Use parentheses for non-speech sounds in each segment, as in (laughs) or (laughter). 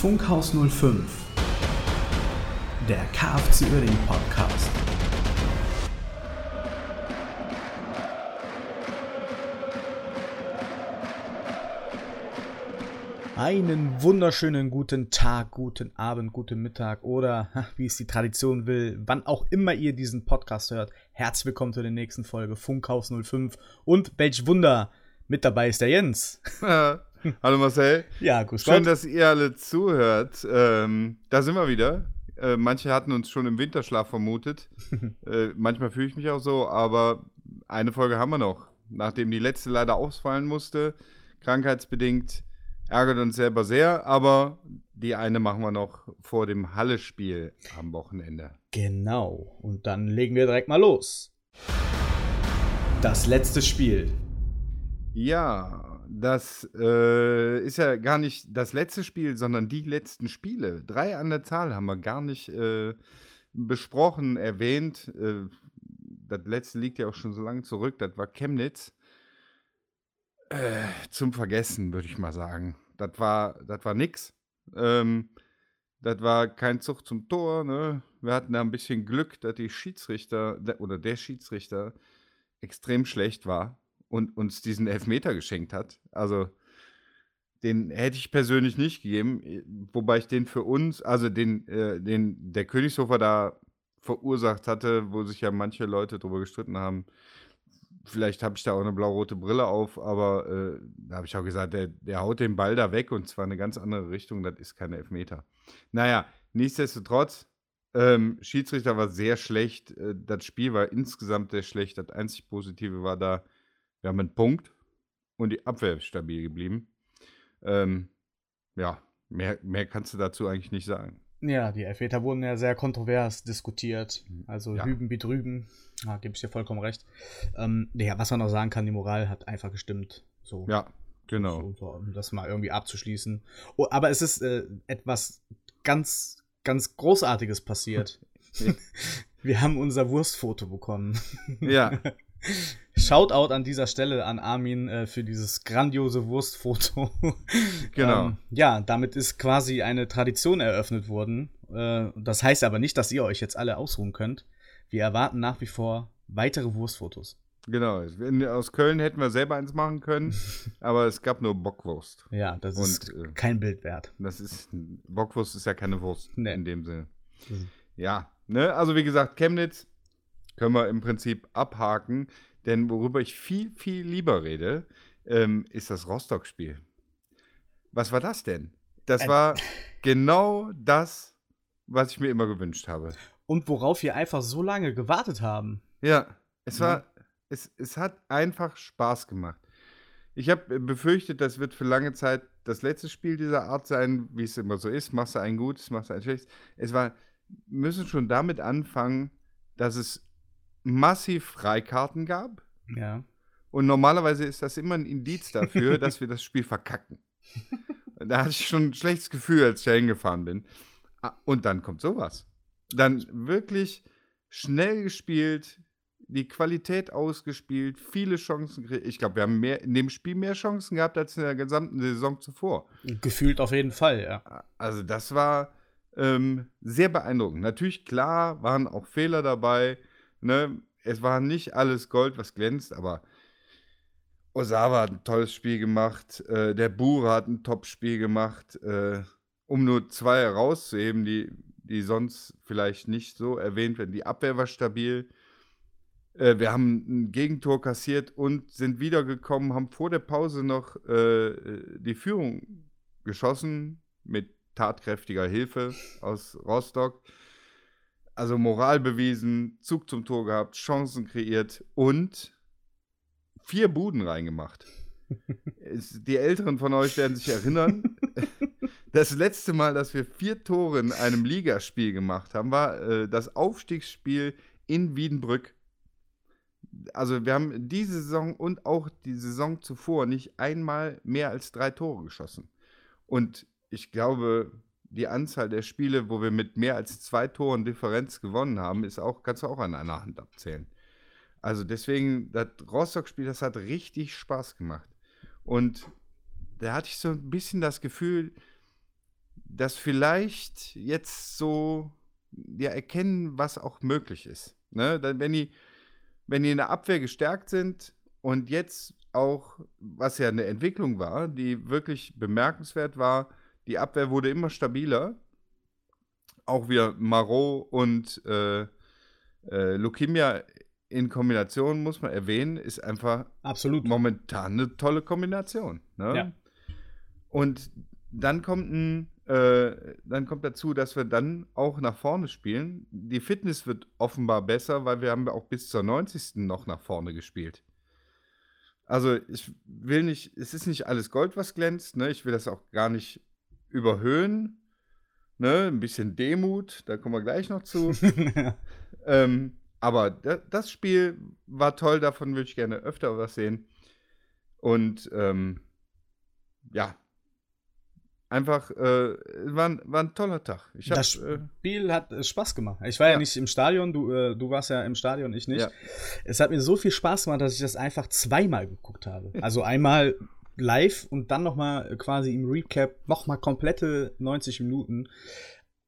Funkhaus 05, der KFC Uerdingen Podcast. Einen wunderschönen guten Tag, guten Abend, guten Mittag oder wie es die Tradition will, wann auch immer ihr diesen Podcast hört. Herzlich willkommen zu der nächsten Folge Funkhaus 05 und welch Wunder, mit dabei ist der Jens. (laughs) (laughs) Hallo Marcel. Ja, grüß Schön, dass ihr alle zuhört. Ähm, da sind wir wieder. Äh, manche hatten uns schon im Winterschlaf vermutet. (laughs) äh, manchmal fühle ich mich auch so, aber eine Folge haben wir noch. Nachdem die letzte leider ausfallen musste, krankheitsbedingt, ärgert uns selber sehr, aber die eine machen wir noch vor dem Halle-Spiel am Wochenende. Genau. Und dann legen wir direkt mal los. Das letzte Spiel. Ja, das äh, ist ja gar nicht das letzte Spiel, sondern die letzten Spiele. Drei an der Zahl haben wir gar nicht äh, besprochen, erwähnt. Äh, das letzte liegt ja auch schon so lange zurück. Das war Chemnitz. Äh, zum Vergessen, würde ich mal sagen. Das war, das war nix. Ähm, das war kein Zug zum Tor. Ne? Wir hatten da ein bisschen Glück, dass die Schiedsrichter der- oder der Schiedsrichter extrem schlecht war und uns diesen Elfmeter geschenkt hat. Also den hätte ich persönlich nicht gegeben, eh, wobei ich den für uns, also den, äh, den der Königshofer da verursacht hatte, wo sich ja manche Leute drüber gestritten haben. Vielleicht habe ich da auch eine blau-rote Brille auf, aber äh, da habe ich auch gesagt, der, der haut den Ball da weg und zwar eine ganz andere Richtung, das ist keine Elfmeter. Naja, nichtsdestotrotz, ähm, Schiedsrichter war sehr schlecht, äh, das Spiel war insgesamt sehr schlecht, das einzig Positive war da, wir haben einen Punkt und die Abwehr ist stabil geblieben. Ähm, ja, mehr, mehr kannst du dazu eigentlich nicht sagen. Ja, die Elfmeter wurden ja sehr kontrovers diskutiert. Also Ja. hüben wie drüben. Da gebe ich dir vollkommen recht. Ähm, ja, was man noch sagen kann, die Moral hat einfach gestimmt. So. Ja, genau. So, so, um das mal irgendwie abzuschließen. Oh, aber es ist äh, etwas ganz, ganz Großartiges passiert. (laughs) (laughs) Wir haben unser Wurstfoto bekommen. Ja, (laughs) Shoutout an dieser Stelle an Armin äh, für dieses grandiose Wurstfoto. (laughs) Genau. ähm, ja, damit ist quasi eine Tradition eröffnet worden. Äh, das heißt aber nicht, dass ihr euch jetzt alle ausruhen könnt. Wir erwarten nach wie vor weitere Wurstfotos. genau. In, aus Köln hätten wir selber eins machen können, (laughs) aber es gab nur Bockwurst. Ja, das Und, ist äh, kein Bild wert. Das ist, Bockwurst ist ja keine Wurst Nee. in dem Sinne. Mhm. Ja, ne, also wie gesagt, Chemnitz können wir im Prinzip abhaken, denn worüber ich viel, viel lieber rede, ähm, ist das Rostock-Spiel. Was war das denn? Das war (laughs) genau das, was ich mir immer gewünscht habe. Und worauf wir einfach so lange gewartet haben. Ja, es Ja. war, es, es hat einfach Spaß gemacht. Ich habe befürchtet, das wird für lange Zeit das letzte Spiel dieser Art sein, wie es immer so ist. Machst du ein gutes, machst du ein schlechtes. Es war, müssen schon damit anfangen, dass es massiv Freikarten gab. Ja. Und normalerweise ist das immer ein Indiz dafür, dass wir das Spiel verkacken. (laughs) Da hatte ich schon ein schlechtes Gefühl, als ich da hingefahren bin. Ah, Und dann kommt sowas. Dann wirklich schnell gespielt, die Qualität ausgespielt, viele Chancen. gekriegt. Ich glaube, wir haben mehr, in dem Spiel mehr Chancen gehabt als in der gesamten Saison zuvor. Gefühlt auf jeden Fall, ja. Also das war ähm, sehr beeindruckend. Natürlich, klar, waren auch Fehler dabei. Ne? Es war nicht alles Gold, was glänzt, aber Osawa hat ein tolles Spiel gemacht. Äh, der Bure hat ein Top-Spiel gemacht. Äh, um nur zwei herauszuheben, die, die sonst vielleicht nicht so erwähnt werden. Die Abwehr war stabil. Äh, wir haben ein Gegentor kassiert und sind wiedergekommen, haben vor der Pause noch äh, die Führung geschossen mit tatkräftiger Hilfe aus Rostock. Also Moral bewiesen, Zug zum Tor gehabt, Chancen kreiert und vier Buden reingemacht. (laughs) Die Älteren von euch werden sich erinnern. (laughs) Das letzte Mal, dass wir vier Tore in einem Ligaspiel gemacht haben, war äh, das Aufstiegsspiel in Wiedenbrück. Also wir haben diese Saison und auch die Saison zuvor nicht einmal mehr als drei Tore geschossen. Und ich glaube, die Anzahl der Spiele, wo wir mit mehr als zwei Toren Differenz gewonnen haben, ist auch, kannst du auch an einer Hand abzählen. Also deswegen, das Rostock-Spiel, das hat richtig Spaß gemacht. Und da hatte ich so ein bisschen das Gefühl, das vielleicht jetzt so ja, erkennen, was auch möglich ist. Ne? Dann, wenn die, wenn die in der Abwehr gestärkt sind und jetzt auch, was ja eine Entwicklung war, die wirklich bemerkenswert war, die Abwehr wurde immer stabiler. Auch wieder Marot und äh, äh, Lukimia in Kombination, muss man erwähnen, ist einfach Absolut. momentan eine tolle Kombination. Ne? Ja. Und dann kommt ein, äh, dann kommt dazu, dass wir dann auch nach vorne spielen. Die Fitness wird offenbar besser, weil wir haben auch bis zur 90. noch nach vorne gespielt. Also ich will nicht, es ist nicht alles Gold, was glänzt, ne? Ich will das auch gar nicht überhöhen. Ne? Ein bisschen Demut, da kommen wir gleich noch zu. (laughs) ähm, aber das Spiel war toll, davon würde ich gerne öfter was sehen. Und ähm, ja, einfach, äh, war, war ein toller Tag. Hab, das äh, Spiel äh, hat Spaß gemacht. Ich war ja, ja nicht im Stadion, du, äh, du warst ja im Stadion, ich nicht. Ja. Es hat mir so viel Spaß gemacht, dass ich das einfach zweimal geguckt habe. (laughs) Also einmal live und dann nochmal quasi im Recap nochmal komplette 90 Minuten.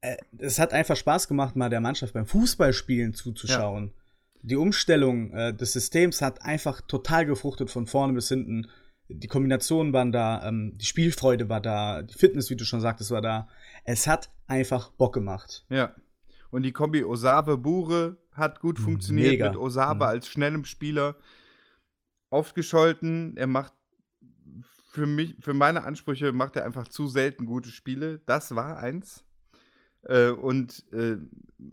Äh, es hat einfach Spaß gemacht, mal der Mannschaft beim Fußballspielen zuzuschauen. Ja. Die Umstellung äh, des Systems hat einfach total gefruchtet von vorne bis hinten. Die Kombinationen waren da, ähm, die Spielfreude war da, die Fitness, wie du schon sagtest, war da. Es hat einfach Bock gemacht. Ja. Und die Kombi Osave-Bure hat gut funktioniert Mega. mit Osave mhm. als schnellem Spieler. Aufgescholten, er macht für mich, für meine Ansprüche macht er einfach zu selten gute Spiele. Das war eins. Äh, und äh,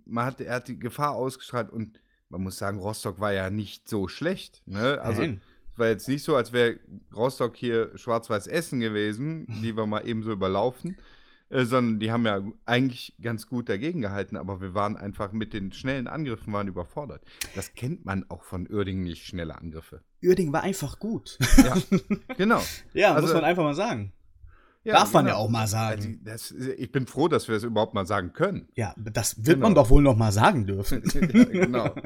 man hat, er hat die Gefahr ausgestrahlt und man muss sagen, Rostock war ja nicht so schlecht. Ne? Also es war jetzt nicht so, als wäre Rostock hier Schwarz-Weiß Essen gewesen, die wir mal eben so überlaufen. Äh, sondern die haben ja eigentlich ganz gut dagegen gehalten, aber wir waren einfach mit den schnellen Angriffen waren überfordert. Das kennt man auch von Uerdingen nicht, schnelle Angriffe. Uerdingen war einfach gut. Ja, genau. (laughs) ja, also, muss man einfach mal sagen. Ja, Darf man genau. ja auch mal sagen. Das, ich bin froh, dass wir das überhaupt mal sagen können. Ja, das wird genau. man doch wohl noch mal sagen dürfen. (laughs) ja, genau. (laughs)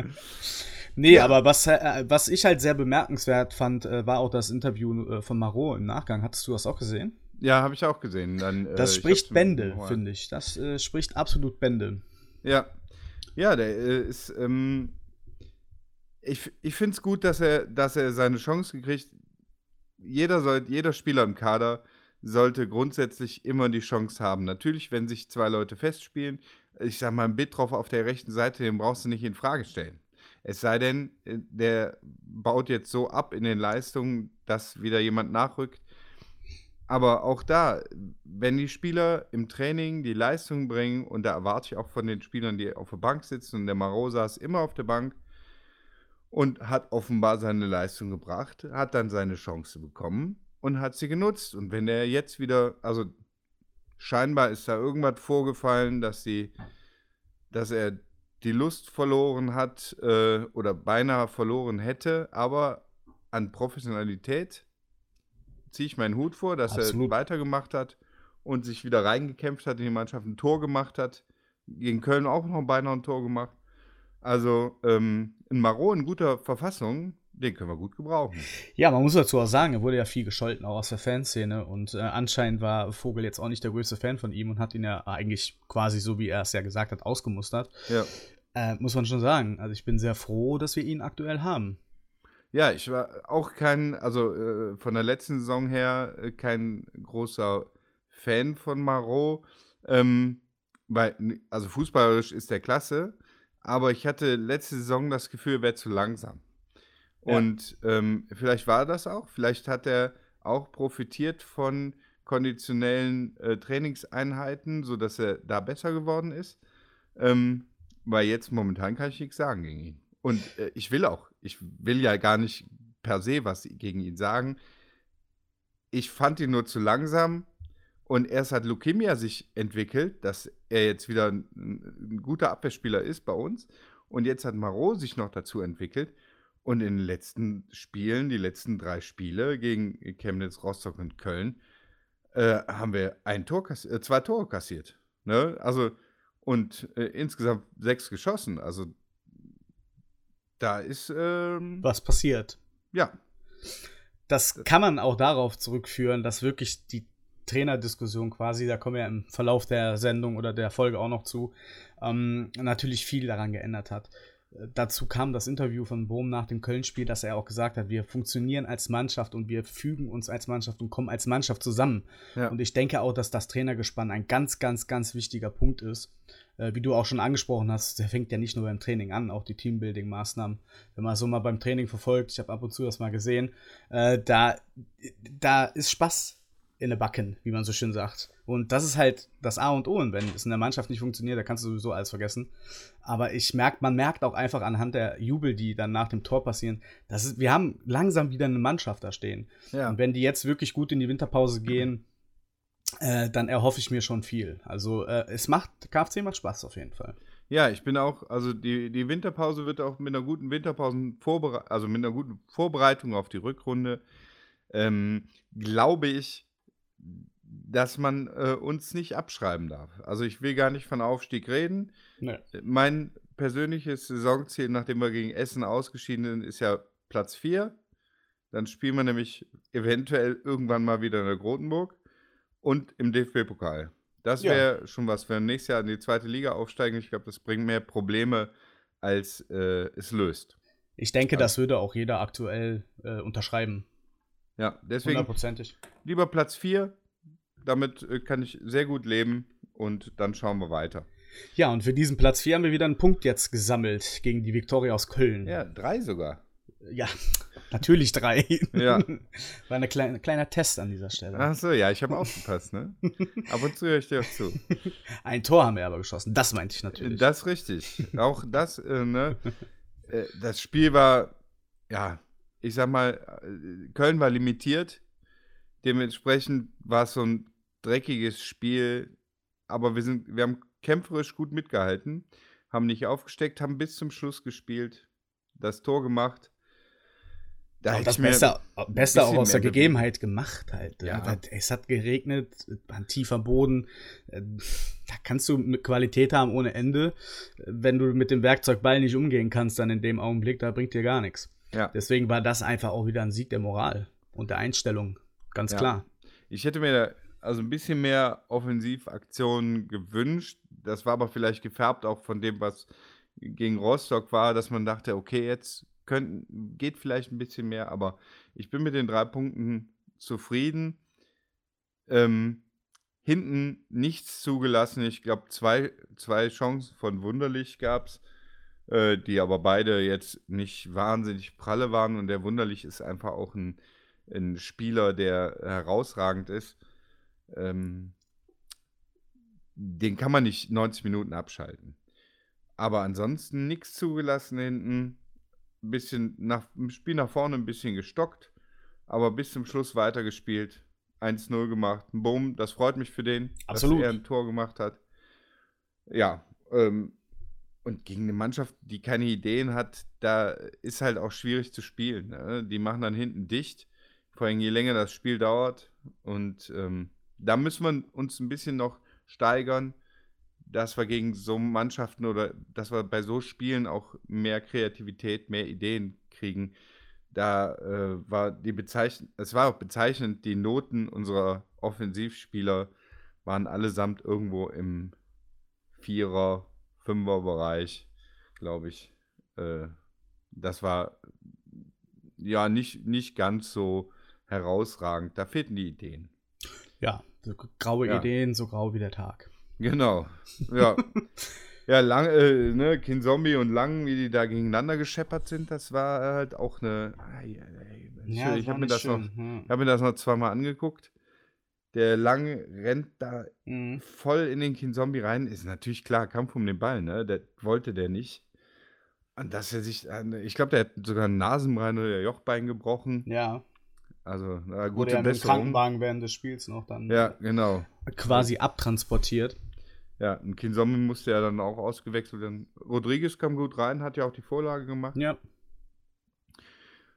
Nee, ja. aber was, äh, was ich halt sehr bemerkenswert fand, äh, war auch das Interview von Marot im Nachgang. Hattest du das auch gesehen? Ja, habe ich auch gesehen. Dann, äh, das spricht Bände, finde ich. Das äh, spricht absolut Bände. Ja. Ja, der äh, ist. Ähm, ich ich finde es gut, dass er, dass er seine Chance gekriegt. Jeder, soll, jeder Spieler im Kader sollte grundsätzlich immer die Chance haben. Natürlich, wenn sich zwei Leute festspielen, ich sag mal, ein Bitroff auf der rechten Seite, den brauchst du nicht in Frage stellen. Es sei denn, äh, der baut jetzt so ab in den Leistungen, dass wieder jemand nachrückt, aber auch da, wenn die Spieler im Training die Leistung bringen, und da erwarte ich auch von den Spielern, die auf der Bank sitzen, und der Maro saß immer auf der Bank und hat offenbar seine Leistung gebracht, hat dann seine Chance bekommen und hat sie genutzt. Und wenn er jetzt wieder, also scheinbar ist da irgendwas vorgefallen, dass sie, dass er die Lust verloren hat äh, oder beinahe verloren hätte, aber an Professionalität ziehe ich meinen Hut vor, dass Absolut. er weitergemacht hat und sich wieder reingekämpft hat in die Mannschaft, ein Tor gemacht hat. Gegen Köln auch noch beinahe ein Tor gemacht. Also ähm, ein Maro in guter Verfassung, den können wir gut gebrauchen. Ja, man muss dazu auch sagen, er wurde ja viel gescholten, auch aus der Fanszene. Und äh, anscheinend war Vogel jetzt auch nicht der größte Fan von ihm und hat ihn ja eigentlich quasi, so wie er es ja gesagt hat, ausgemustert. Ja. Äh, muss man schon sagen. Also ich bin sehr froh, dass wir ihn aktuell haben. Ja, ich war auch kein, also äh, von der letzten Saison her äh, kein großer Fan von Marot. Ähm, weil, also fußballerisch ist der klasse, aber ich hatte letzte Saison das Gefühl, er wäre zu langsam. Ja. Und ähm, vielleicht war das auch, vielleicht hat er auch profitiert von konditionellen äh, Trainingseinheiten, sodass er da besser geworden ist. Ähm, weil jetzt momentan kann ich nichts sagen gegen ihn. Und äh, ich will auch, ich will ja gar nicht per se was gegen ihn sagen. Ich fand ihn nur zu langsam und erst hat Leukemia sich entwickelt, dass er jetzt wieder ein, ein guter Abwehrspieler ist bei uns. Und jetzt hat Marot sich noch dazu entwickelt. Und in den letzten Spielen, die letzten drei Spiele gegen Chemnitz, Rostock und Köln, äh, haben wir ein Tor äh, zwei Tore kassiert. Ne? Also, und äh, insgesamt sechs geschossen. Also da ist. Ähm, Was passiert. Ja. Das kann man auch darauf zurückführen, dass wirklich die Trainerdiskussion quasi, da kommen wir ja im Verlauf der Sendung oder der Folge auch noch zu, ähm, natürlich viel daran geändert hat. Dazu kam das Interview von Bohm nach dem Köln-Spiel, dass er auch gesagt hat, wir funktionieren als Mannschaft und wir fügen uns als Mannschaft und kommen als Mannschaft zusammen. Ja. Und ich denke auch, dass das Trainergespann ein ganz, ganz, ganz wichtiger Punkt ist. Äh, wie du auch schon angesprochen hast, der fängt ja nicht nur beim Training an, auch die Teambuilding-Maßnahmen. Wenn man so mal beim Training verfolgt, ich habe ab und zu das mal gesehen, äh, da, da ist Spaß in der Backen, wie man so schön sagt. Und das ist halt das A und O. Und wenn es in der Mannschaft nicht funktioniert, da kannst du sowieso alles vergessen. Aber ich merke, man merkt auch einfach anhand der Jubel, die dann nach dem Tor passieren, dass es, wir haben langsam wieder eine Mannschaft da stehen. Ja. Und wenn die jetzt wirklich gut in die Winterpause gehen, äh, dann erhoffe ich mir schon viel. Also äh, es macht, KFC macht Spaß auf jeden Fall. Ja, ich bin auch, also die, die Winterpause wird auch mit einer guten Winterpausenvorbereitung, also mit einer guten Vorbereitung auf die Rückrunde, ähm, glaube ich, dass man äh, uns nicht abschreiben darf. Also ich will gar nicht von Aufstieg reden. Nee. Mein persönliches Saisonziel, nachdem wir gegen Essen ausgeschieden sind, ist ja Platz 4. Dann spielen wir nämlich eventuell irgendwann mal wieder in der Grotenburg und im DFB-Pokal. Das wäre ja. schon was, wenn wir nächstes Jahr in die zweite Liga aufsteigen. Ich glaube, das bringt mehr Probleme, als äh, es löst. Ich denke, also. das würde auch jeder aktuell äh, unterschreiben. Ja, deswegen Hundertprozentig. lieber Platz 4. Damit äh, kann ich sehr gut leben und dann schauen wir weiter. Ja, und für diesen Platz 4 haben wir wieder einen Punkt jetzt gesammelt gegen die Viktoria aus Köln. Ja, drei sogar. Ja, (laughs) natürlich drei. Ja. (laughs) War ein kleine, kleiner Test an dieser Stelle. Ach so, ja, ich habe aufgepasst, ne? (laughs) Ab und zu höre ich dir auch zu. Ein Tor haben wir aber geschossen, das meinte ich natürlich. Das ist richtig. Auch das, äh, ne? Äh, das Spiel war, ja, ich sag mal, äh, Köln war limitiert. Dementsprechend war es so ein dreckiges Spiel. Aber wir, sind, wir haben kämpferisch gut mitgehalten, haben nicht aufgesteckt, haben bis zum Schluss gespielt, das Tor gemacht. Da das Beste, Beste auch aus der Gegebenheit gemacht halt. Ja. Es hat geregnet, ein tiefer Boden. Äh, da kannst du mit Qualität haben ohne Ende. Wenn du mit dem Werkzeugball nicht umgehen kannst, dann in dem Augenblick, da bringt dir gar nichts. Ja. Deswegen war das einfach auch wieder ein Sieg der Moral und der Einstellung. Ganz ja. klar. Ich hätte mir da also ein bisschen mehr Offensivaktionen gewünscht. Das war aber vielleicht gefärbt auch von dem, was gegen Rostock war, dass man dachte, okay, jetzt könnt, geht vielleicht ein bisschen mehr, aber ich bin mit den drei Punkten zufrieden. Ähm, hinten nichts zugelassen. Ich glaube, zwei, zwei Chancen von Wunderlich gab es, äh, die aber beide jetzt nicht wahnsinnig pralle waren. Und der Wunderlich ist einfach auch ein, ein Spieler, der herausragend ist. Ähm, den kann man nicht 90 Minuten abschalten. Aber ansonsten nichts zugelassen hinten ein bisschen nach im Spiel nach vorne ein bisschen gestockt, aber bis zum Schluss weitergespielt. 1-0 gemacht. Boom, das freut mich für den, Absolut. dass er ein Tor gemacht hat. Ja, ähm, und gegen eine Mannschaft, die keine Ideen hat, da ist halt auch schwierig zu spielen. Ne? Die machen dann hinten dicht, vor allem je länger das Spiel dauert. Und ähm, da müssen wir uns ein bisschen noch steigern dass wir gegen so Mannschaften oder dass wir bei so Spielen auch mehr Kreativität, mehr Ideen kriegen. Da äh, war die bezeichnend, es war auch bezeichnend, die Noten unserer Offensivspieler waren allesamt irgendwo im Vierer, Fünfer Bereich, glaube ich. Äh, das war ja nicht, nicht ganz so herausragend. Da fehlten die Ideen. Ja, so graue ja. Ideen, so grau wie der Tag. Genau. Ja. (laughs) ja, lang, äh, ne, King Zombie und Lang, wie die da gegeneinander gescheppert sind, das war halt auch eine. Ja, ich habe mir, das noch, hm. hab mir das noch zweimal angeguckt. Der Lang rennt da mhm. voll in den King Zombie rein. Ist natürlich klar, Kampf um den Ball, ne? Der wollte der nicht. Und dass er sich, ich glaube, der hat sogar ein Nasenbein oder Jochbein gebrochen. Ja. Also, na, gute Wurde ja im Krankenwagen während des Spiels noch dann. Ja, genau. Quasi abtransportiert. Ja, und Kinsomme musste ja dann auch ausgewechselt werden. Rodriguez kam gut rein, hat ja auch die Vorlage gemacht. Ja.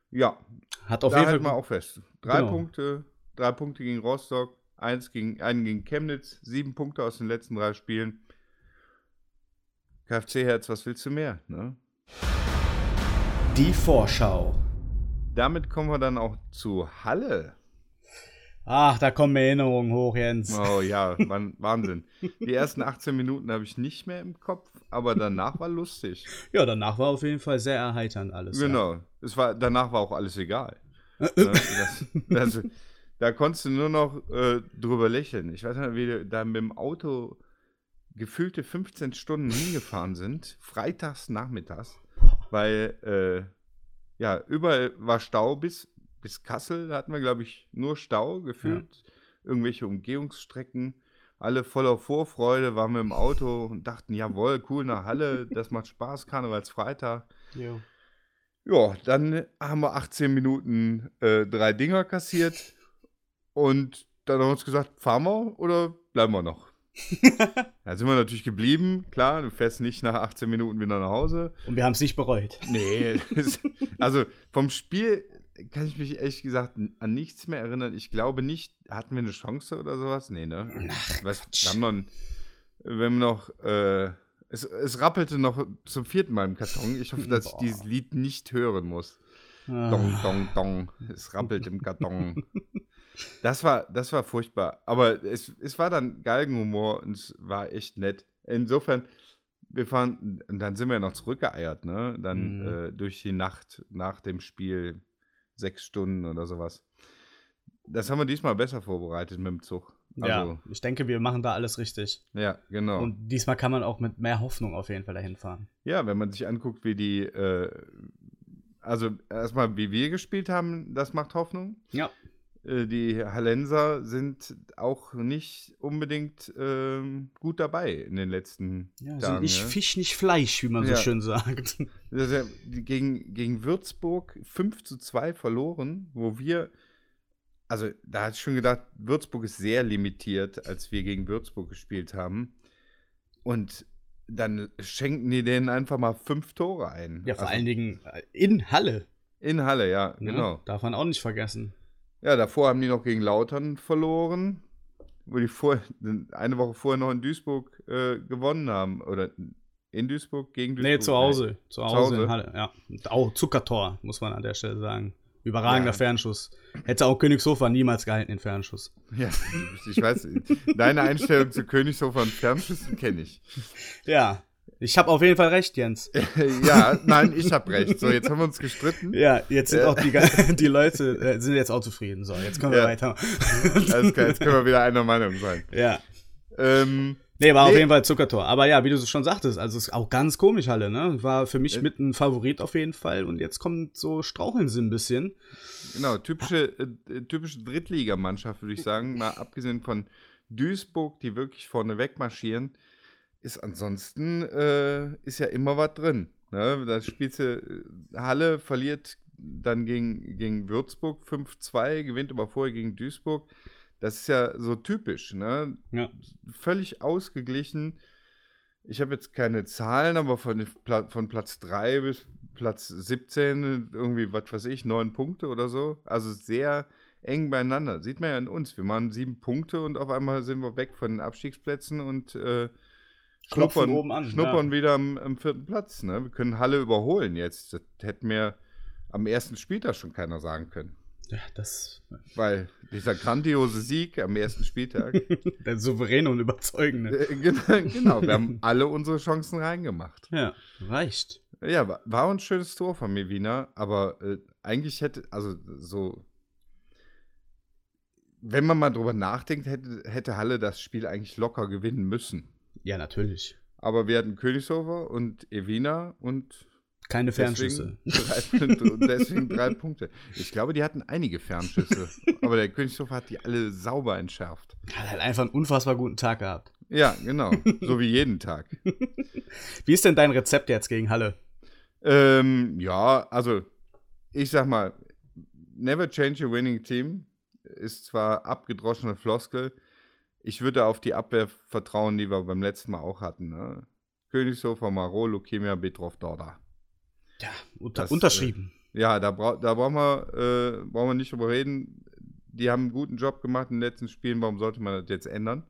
Ja. Hat auf da jeden Fall mal auch fest. Drei genau. Punkte, drei Punkte gegen Rostock, eins gegen, einen gegen Chemnitz, sieben Punkte aus den letzten drei Spielen. KFC-Herz, was willst du mehr, ne? Die Vorschau. Damit kommen wir dann auch zu Halle. Ach, da kommen Erinnerungen hoch, Jens. Oh ja, (laughs) Mann, Wahnsinn. Die ersten 18 Minuten habe ich nicht mehr im Kopf, aber danach war lustig. Ja, danach war auf jeden Fall sehr erheiternd alles. Genau. Ja. Es war, danach war auch alles egal. (laughs) Ne, das, das, da konntest du nur noch äh, drüber lächeln. Ich weiß nicht, wie wir da mit dem Auto gefühlte 15 Stunden hingefahren sind, freitags nachmittags, weil äh, ja, überall war Stau bis, bis Kassel, da hatten wir, glaube ich, nur Stau gefühlt. Ja. Irgendwelche Umgehungsstrecken, alle voller Vorfreude, waren wir im Auto und dachten, jawohl, cool, nach Halle, (laughs) das macht Spaß, Karnevalsfreitag. Ja. Ja, dann haben wir 18 Minuten äh, drei Dinger kassiert und dann haben wir uns gesagt, fahren wir oder bleiben wir noch? (laughs) da sind wir natürlich geblieben. Klar, du fährst nicht nach 18 Minuten wieder nach Hause. Und wir haben es nicht bereut. Nee, (laughs) also vom Spiel kann ich mich ehrlich gesagt an nichts mehr erinnern. Ich glaube nicht, hatten wir eine Chance oder sowas? Nee, ne? Ach, Was, wir haben noch, wir haben noch äh, es, es, rappelte noch zum vierten Mal im Karton. Ich hoffe, dass Boah. ich dieses Lied nicht hören muss. Ah. Dong, dong, dong. Es rappelt im Karton. (laughs) Das war, das war furchtbar. Aber es, es war dann Galgenhumor und es war echt nett. Insofern, wir fahren, und dann sind wir noch zurückgeeiert, ne? Dann mhm. äh, durch die Nacht nach dem Spiel, sechs Stunden oder sowas. Das haben wir diesmal besser vorbereitet mit dem Zug. Also, ja, ich denke, wir machen da alles richtig. Ja, genau. Und diesmal kann man auch mit mehr Hoffnung auf jeden Fall dahin fahren. Ja, wenn man sich anguckt, wie die, äh, also erstmal, wie wir gespielt haben, das macht Hoffnung. Ja. Äh, die Hallenser sind auch nicht unbedingt ähm, gut dabei in den letzten ja, Tagen. Nicht ja. Fisch, nicht Fleisch, wie man ja. so schön sagt. (laughs) Ja, gegen, gegen Würzburg 5 zu 2 verloren, wo wir, also da hatte ich schon gedacht, Würzburg ist sehr limitiert, als wir gegen Würzburg gespielt haben. Und dann schenken die denen einfach mal fünf Tore ein. Ja, vor also, allen Dingen äh, in Halle. In Halle, ja, genau. Darf man auch nicht vergessen. Ja, davor haben die noch gegen Lautern verloren, wo die vor, (laughs) eine Woche vorher noch in Duisburg äh, gewonnen haben. Oder in Duisburg gegen Duisburg? Nee, zu Hause. Zu, Hause zu Hause in Halle, ja. Auch Zuckertor, muss man an der Stelle sagen. Überragender ja. Fernschuss. Hätte auch Königshofer niemals gehalten, den Fernschuss. (laughs) Ja, ich weiß, deine Einstellung zu Königshofer und Fernschüssen kenne ich. Ja, ich habe auf jeden Fall recht, Jens. (laughs) ja, nein, ich habe recht. So, jetzt haben wir uns gestritten. Ja, jetzt sind auch die, (laughs) die Leute äh, sind jetzt auch zufrieden. So, jetzt können wir ja. weiter. (laughs) Alles klar, jetzt können wir wieder einer Meinung sein. Ja. Ähm, nee, war nee. auf jeden Fall Zuckertor. Aber ja, wie du schon sagtest, also ist auch ganz komisch Halle, ne? War für mich äh, mit ein Favorit auf jeden Fall. Und jetzt kommt so Straucheln sie ein bisschen. Genau, typische, äh, typische Drittligamannschaft, würde ich sagen. Mal abgesehen von Duisburg, die wirklich vorne weg marschieren ist ansonsten äh, ist ja immer was drin. Ne? Da spielst du, äh, Halle verliert dann gegen, gegen Würzburg 5-2, gewinnt aber vorher gegen Duisburg. Das ist ja so typisch, ne? Ja. Völlig ausgeglichen. Ich habe jetzt keine Zahlen, aber von, von Platz 3 bis Platz 17 irgendwie, was weiß ich, neun Punkte oder so. Also sehr eng beieinander. Sieht man ja in uns. Wir machen sieben Punkte und auf einmal sind wir weg von den Abstiegsplätzen und äh, schnuppern, oben an, schnuppern ja. wieder am, am, vierten Platz. Ne? Wir können Halle überholen jetzt. Das hätte mir am ersten Spieltag schon keiner sagen können. Ja, das. Weil dieser grandiose Sieg am ersten Spieltag. (laughs) Der souveräne und überzeugende. Äh, genau, genau, wir haben alle unsere Chancen reingemacht. Ja, reicht. Ja, war, war ein schönes Tor von Mewina, aber äh, eigentlich hätte, also so, wenn man mal drüber nachdenkt, hätte, hätte Halle das Spiel eigentlich locker gewinnen müssen. Ja, natürlich. Aber wir hatten Königshofer und Evina und keine Fernschüsse. Deswegen drei, (laughs) deswegen drei Punkte. Ich glaube, die hatten einige Fernschüsse. (laughs) aber der Königshofer hat die alle sauber entschärft. Hat halt einfach einen unfassbar guten Tag gehabt. Ja, genau. So wie jeden Tag. (laughs) Wie ist denn dein Rezept jetzt gegen Halle? Ähm, ja, also ich sag mal, never change a winning team ist zwar abgedroschene Floskel, ich würde auf die Abwehr vertrauen, die wir beim letzten Mal auch hatten. Ne? Königshofer, Marot, Lukemia, Betrov, Dorda. Ja, unter, das, unterschrieben. Äh, ja, da, bra da brauchen, wir, äh, brauchen wir nicht drüber reden. Die haben einen guten Job gemacht in den letzten Spielen. Warum sollte man das jetzt ändern?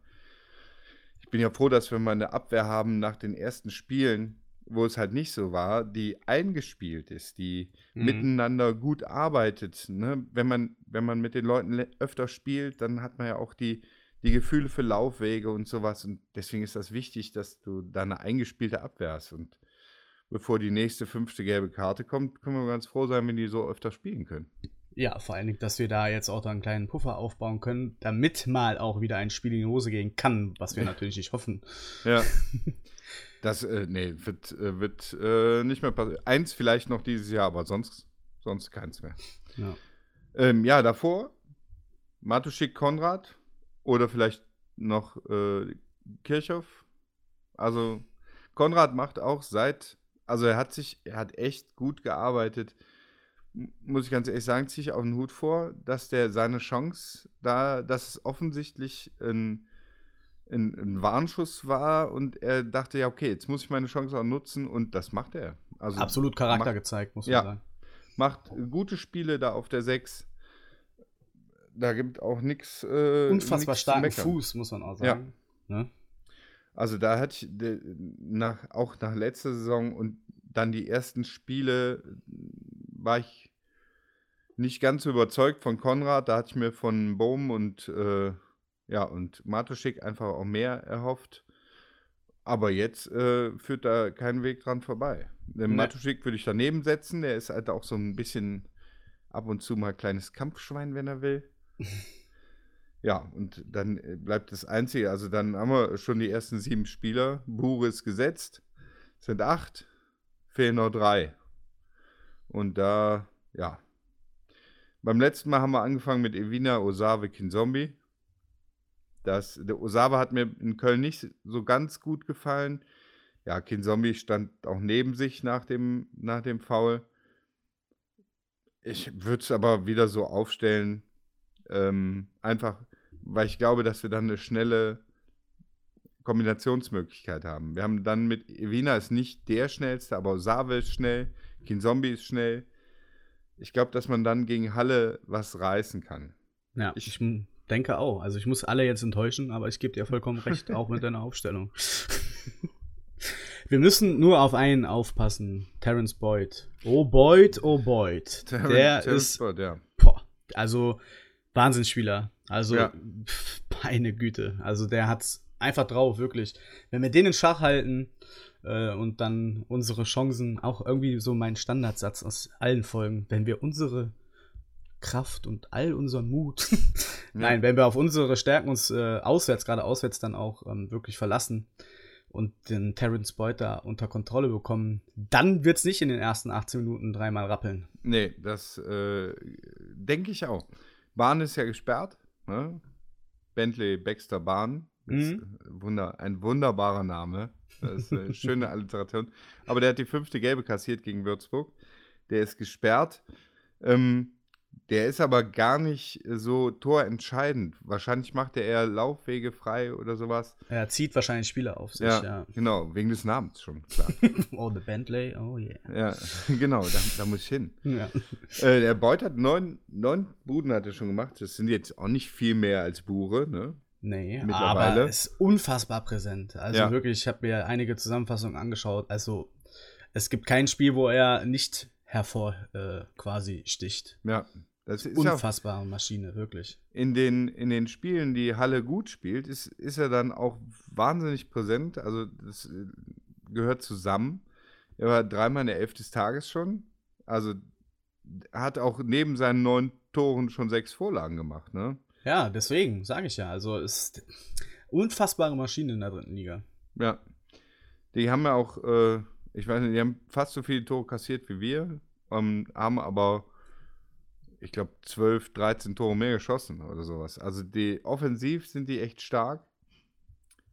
Ich bin ja froh, dass wir mal eine Abwehr haben nach den ersten Spielen, wo es halt nicht so war, die eingespielt ist, die Mhm. miteinander gut arbeitet. Ne? Wenn, man, wenn man mit den Leuten le- öfter spielt, dann hat man ja auch die, die Gefühle für Laufwege und sowas. Und deswegen ist das wichtig, dass du da eine eingespielte Abwehr hast. Und bevor die nächste fünfte gelbe Karte kommt, können wir ganz froh sein, wenn die so öfter spielen können. Ja, vor allen Dingen, dass wir da jetzt auch da einen kleinen Puffer aufbauen können, damit mal auch wieder ein Spiel in die Hose gehen kann, was wir natürlich nicht hoffen. Ja. (laughs) Das, äh, nee, wird, äh, wird äh, nicht mehr passieren. Eins vielleicht noch dieses Jahr, aber sonst, sonst keins mehr. Ja. Ähm, ja, davor Matuschik Konrad oder vielleicht noch äh, Kirchhoff. Also Konrad macht auch seit, also er hat sich, er hat echt gut gearbeitet. Muss ich ganz ehrlich sagen, ziehe ich auf den Hut vor, dass der seine Chance da, dass es offensichtlich ein, ein, ein Warnschuss war und er dachte, ja, okay, jetzt muss ich meine Chance auch nutzen und das macht er. Also Absolut Charakter macht, gezeigt, muss Ja. man sagen. macht gute Spiele da auf der 6. Da gibt auch nichts. Äh, Unfassbar nix starken. Fuß, muss man auch sagen. Ne? Also da hatte ich de, nach, auch nach letzter Saison und dann die ersten Spiele war ich nicht ganz so überzeugt von Konrad. Da hatte ich mir von Bohm und äh, ja und Matuschik einfach auch mehr erhofft. Aber jetzt äh, führt da kein Weg dran vorbei. Den Nee. Matuschik würde ich daneben setzen. Der ist halt auch so ein bisschen ab und zu mal kleines Kampfschwein, wenn er will. Ja, und dann äh, bleibt das Einzige, also dann haben wir schon die ersten sieben Spieler. Bure ist gesetzt, sind acht, fehlen noch drei. Und da, ja. Beim letzten Mal haben wir angefangen mit Evina Osave Kinzombie. Das, der Osave hat mir in Köln nicht so ganz gut gefallen. Ja, Kinzombie stand auch neben sich nach dem, nach dem Foul. Ich würde es aber wieder so aufstellen, ähm, einfach, weil ich glaube, dass wir dann eine schnelle Kombinationsmöglichkeit haben. Wir haben dann mit Evina ist nicht der schnellste, aber Osave ist schnell, Kinzombie ist schnell. Ich glaube, dass man dann gegen Halle was reißen kann. Ja, Ich- ich, denke auch. Also ich muss alle jetzt enttäuschen, aber ich gebe dir vollkommen recht, auch mit deiner Aufstellung. (laughs) Wir müssen nur auf einen aufpassen, Terence Boyd. Oh Boyd, oh Boyd. Terran- Der Terrence ist, Boyd, ja. boah, also Wahnsinnsspieler. Also Ja. pf, meine Güte. Also der hat's einfach drauf, wirklich. Wenn wir den in Schach halten äh, und dann unsere Chancen, auch irgendwie so mein Standardsatz aus allen Folgen, wenn wir unsere Kraft und all unseren Mut, (laughs) nein, wenn wir auf unsere Stärken uns äh, auswärts, gerade auswärts dann auch ähm, wirklich verlassen und den Terence Boyd da unter Kontrolle bekommen, dann wird's nicht in den ersten 18 Minuten dreimal rappeln. Nee, das äh, denke ich auch. Bahn ist ja gesperrt. Ne? Bentley Baxter Bahn. Mhm. Wunder, ein wunderbarer Name. Das ist eine (laughs) schöne Alliteration. Aber der hat die fünfte Gelbe kassiert gegen Würzburg. Der ist gesperrt. Ähm, der ist aber gar nicht so torentscheidend. Wahrscheinlich macht er eher Laufwege frei oder sowas. Er zieht wahrscheinlich Spieler auf sich, Ja, ja. genau, wegen des Namens schon, (laughs) klar. Oh, the Bentley, oh yeah. ja, (laughs) genau, da, da muss ich hin. Ja. Äh, der Beut hat neun, neun Buden hat er schon gemacht. Das sind jetzt auch nicht viel mehr als Bure, ne? Nee, Mittlerweile. aber ist unfassbar präsent. Also Ja. wirklich, ich habe mir einige Zusammenfassungen angeschaut. Also es gibt kein Spiel, wo er nicht hervor äh, quasi sticht. Ja. Das ist ja Unfassbare Maschine, wirklich. in den, in den Spielen, die Halle gut spielt, ist, ist er dann auch wahnsinnig präsent. Also das äh, gehört zusammen. Er war dreimal in der Elf des Tages schon. Also hat auch neben seinen neun Toren schon sechs Vorlagen gemacht, ne? Ja, deswegen sage ich ja. Also ist unfassbare Maschine in der dritten Liga. Ja. Die haben ja auch, äh, ich weiß nicht, die haben fast so viele Tore kassiert wie wir, ähm, haben aber, ich glaube, 12, 13 Tore mehr geschossen oder sowas. Also die offensiv sind die echt stark.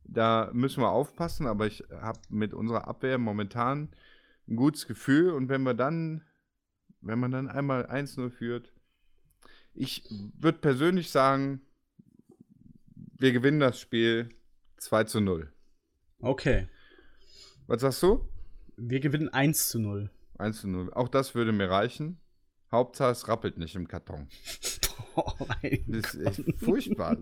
Da müssen wir aufpassen, aber ich habe mit unserer Abwehr momentan ein gutes Gefühl und wenn wir dann, wenn man dann einmal 1-0 führt, ich würde persönlich sagen, wir gewinnen das Spiel 2 zu 0. Okay. Was sagst du? Wir gewinnen 1 zu 0. 1 zu 0. Auch das würde mir reichen. Hauptsache, es rappelt nicht im Karton. (laughs) Oh, Das ist echt furchtbar.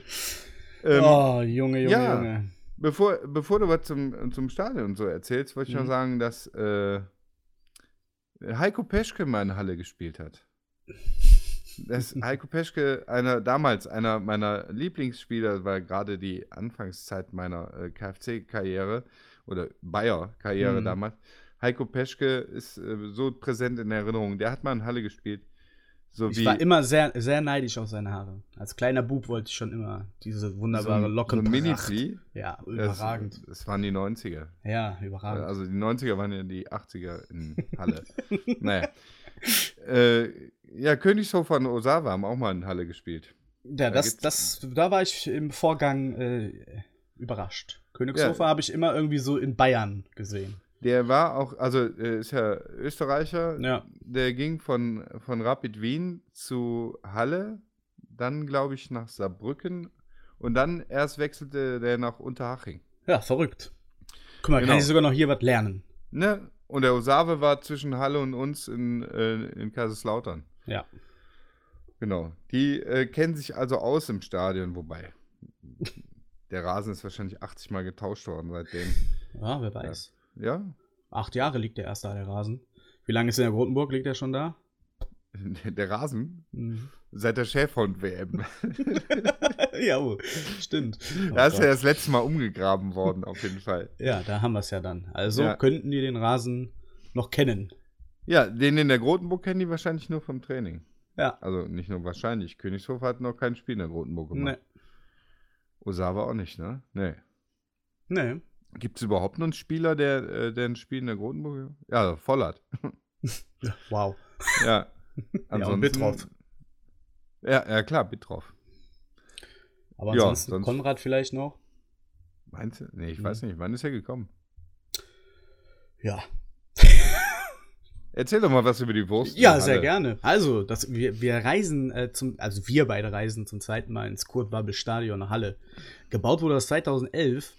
(laughs) ähm, oh, Junge, Junge, ja. Junge. Bevor, bevor du was zum, zum Stadion und so erzählst, wollte ich noch Mhm. sagen, dass äh, Heiko Peschke mal in Halle gespielt hat. Dass (laughs) Heiko Peschke einer, damals einer meiner Lieblingsspieler war, gerade die Anfangszeit meiner äh, KFC-Karriere oder Bayer-Karriere Mhm. damals. Heiko Peschke ist äh, so präsent in Erinnerung. Der hat mal in Halle gespielt. So Ich war immer sehr, sehr neidisch auf seine Haare. Als kleiner Bub wollte ich schon immer diese wunderbare so Locken. so ein Mini-T. (laughs) Ja, überragend. das waren die 90er. Ja, überragend. Also die 90er waren ja die 80er in (laughs) Halle. naja. Äh, ja, Königshofer und Osawa haben auch mal in Halle gespielt. Ja, Da das, das, da war ich im Vorgang äh, überrascht. Königshofer Ja. habe ich immer irgendwie so in Bayern gesehen. Der war auch, also er ist ja Österreicher. Ja. Der ging von, von Rapid Wien zu Halle, dann glaube ich nach Saarbrücken und dann erst wechselte der nach Unterhaching. Ja, verrückt. Guck mal, Genau. kann ich sogar noch hier was lernen. Ne? Und der Osawe war zwischen Halle und uns in, äh, in Kaiserslautern. Ja. Genau. Die äh, kennen sich also aus im Stadion, wobei der Rasen ist wahrscheinlich 80 Mal getauscht worden seitdem. Ja, wer weiß. Ja? Acht Jahre liegt der erste der Rasen. Wie lange ist der Grotenburg? Liegt der schon da? Der Rasen? Mhm. Seit der Schäferhund-WM. (laughs) ja, stimmt. Oh da ist Gott. ja das letzte Mal umgegraben worden, auf jeden Fall. ja, da haben wir es ja dann. Also Ja. könnten die den Rasen noch kennen. Ja, den in der Grotenburg kennen die wahrscheinlich nur vom Training. Ja. Also nicht nur wahrscheinlich. Königshof hat noch kein Spiel in der Grotenburg gemacht. Nee. Osawa auch nicht, ne? Nee. Nee. Gibt es überhaupt noch einen Spieler, der, äh, der ein Spiel in der Grotenburg? Ja, Vollert. (laughs) Ja, Wow. (laughs) Ja. (laughs) Ja, und Bittroff. Ja, ja, klar, Bittroff. Aber Ja, ansonsten sonst- Konrad vielleicht noch. Meinst du? Nee, ich Mhm. weiß nicht. Wann ist er gekommen? Ja. Erzähl doch mal was über die Wurst. Ja, sehr gerne. Also, das, wir, wir reisen äh, zum, also wir beide reisen zum zweiten Mal ins Kurt Wabbel Stadion Halle. Gebaut wurde das 2011.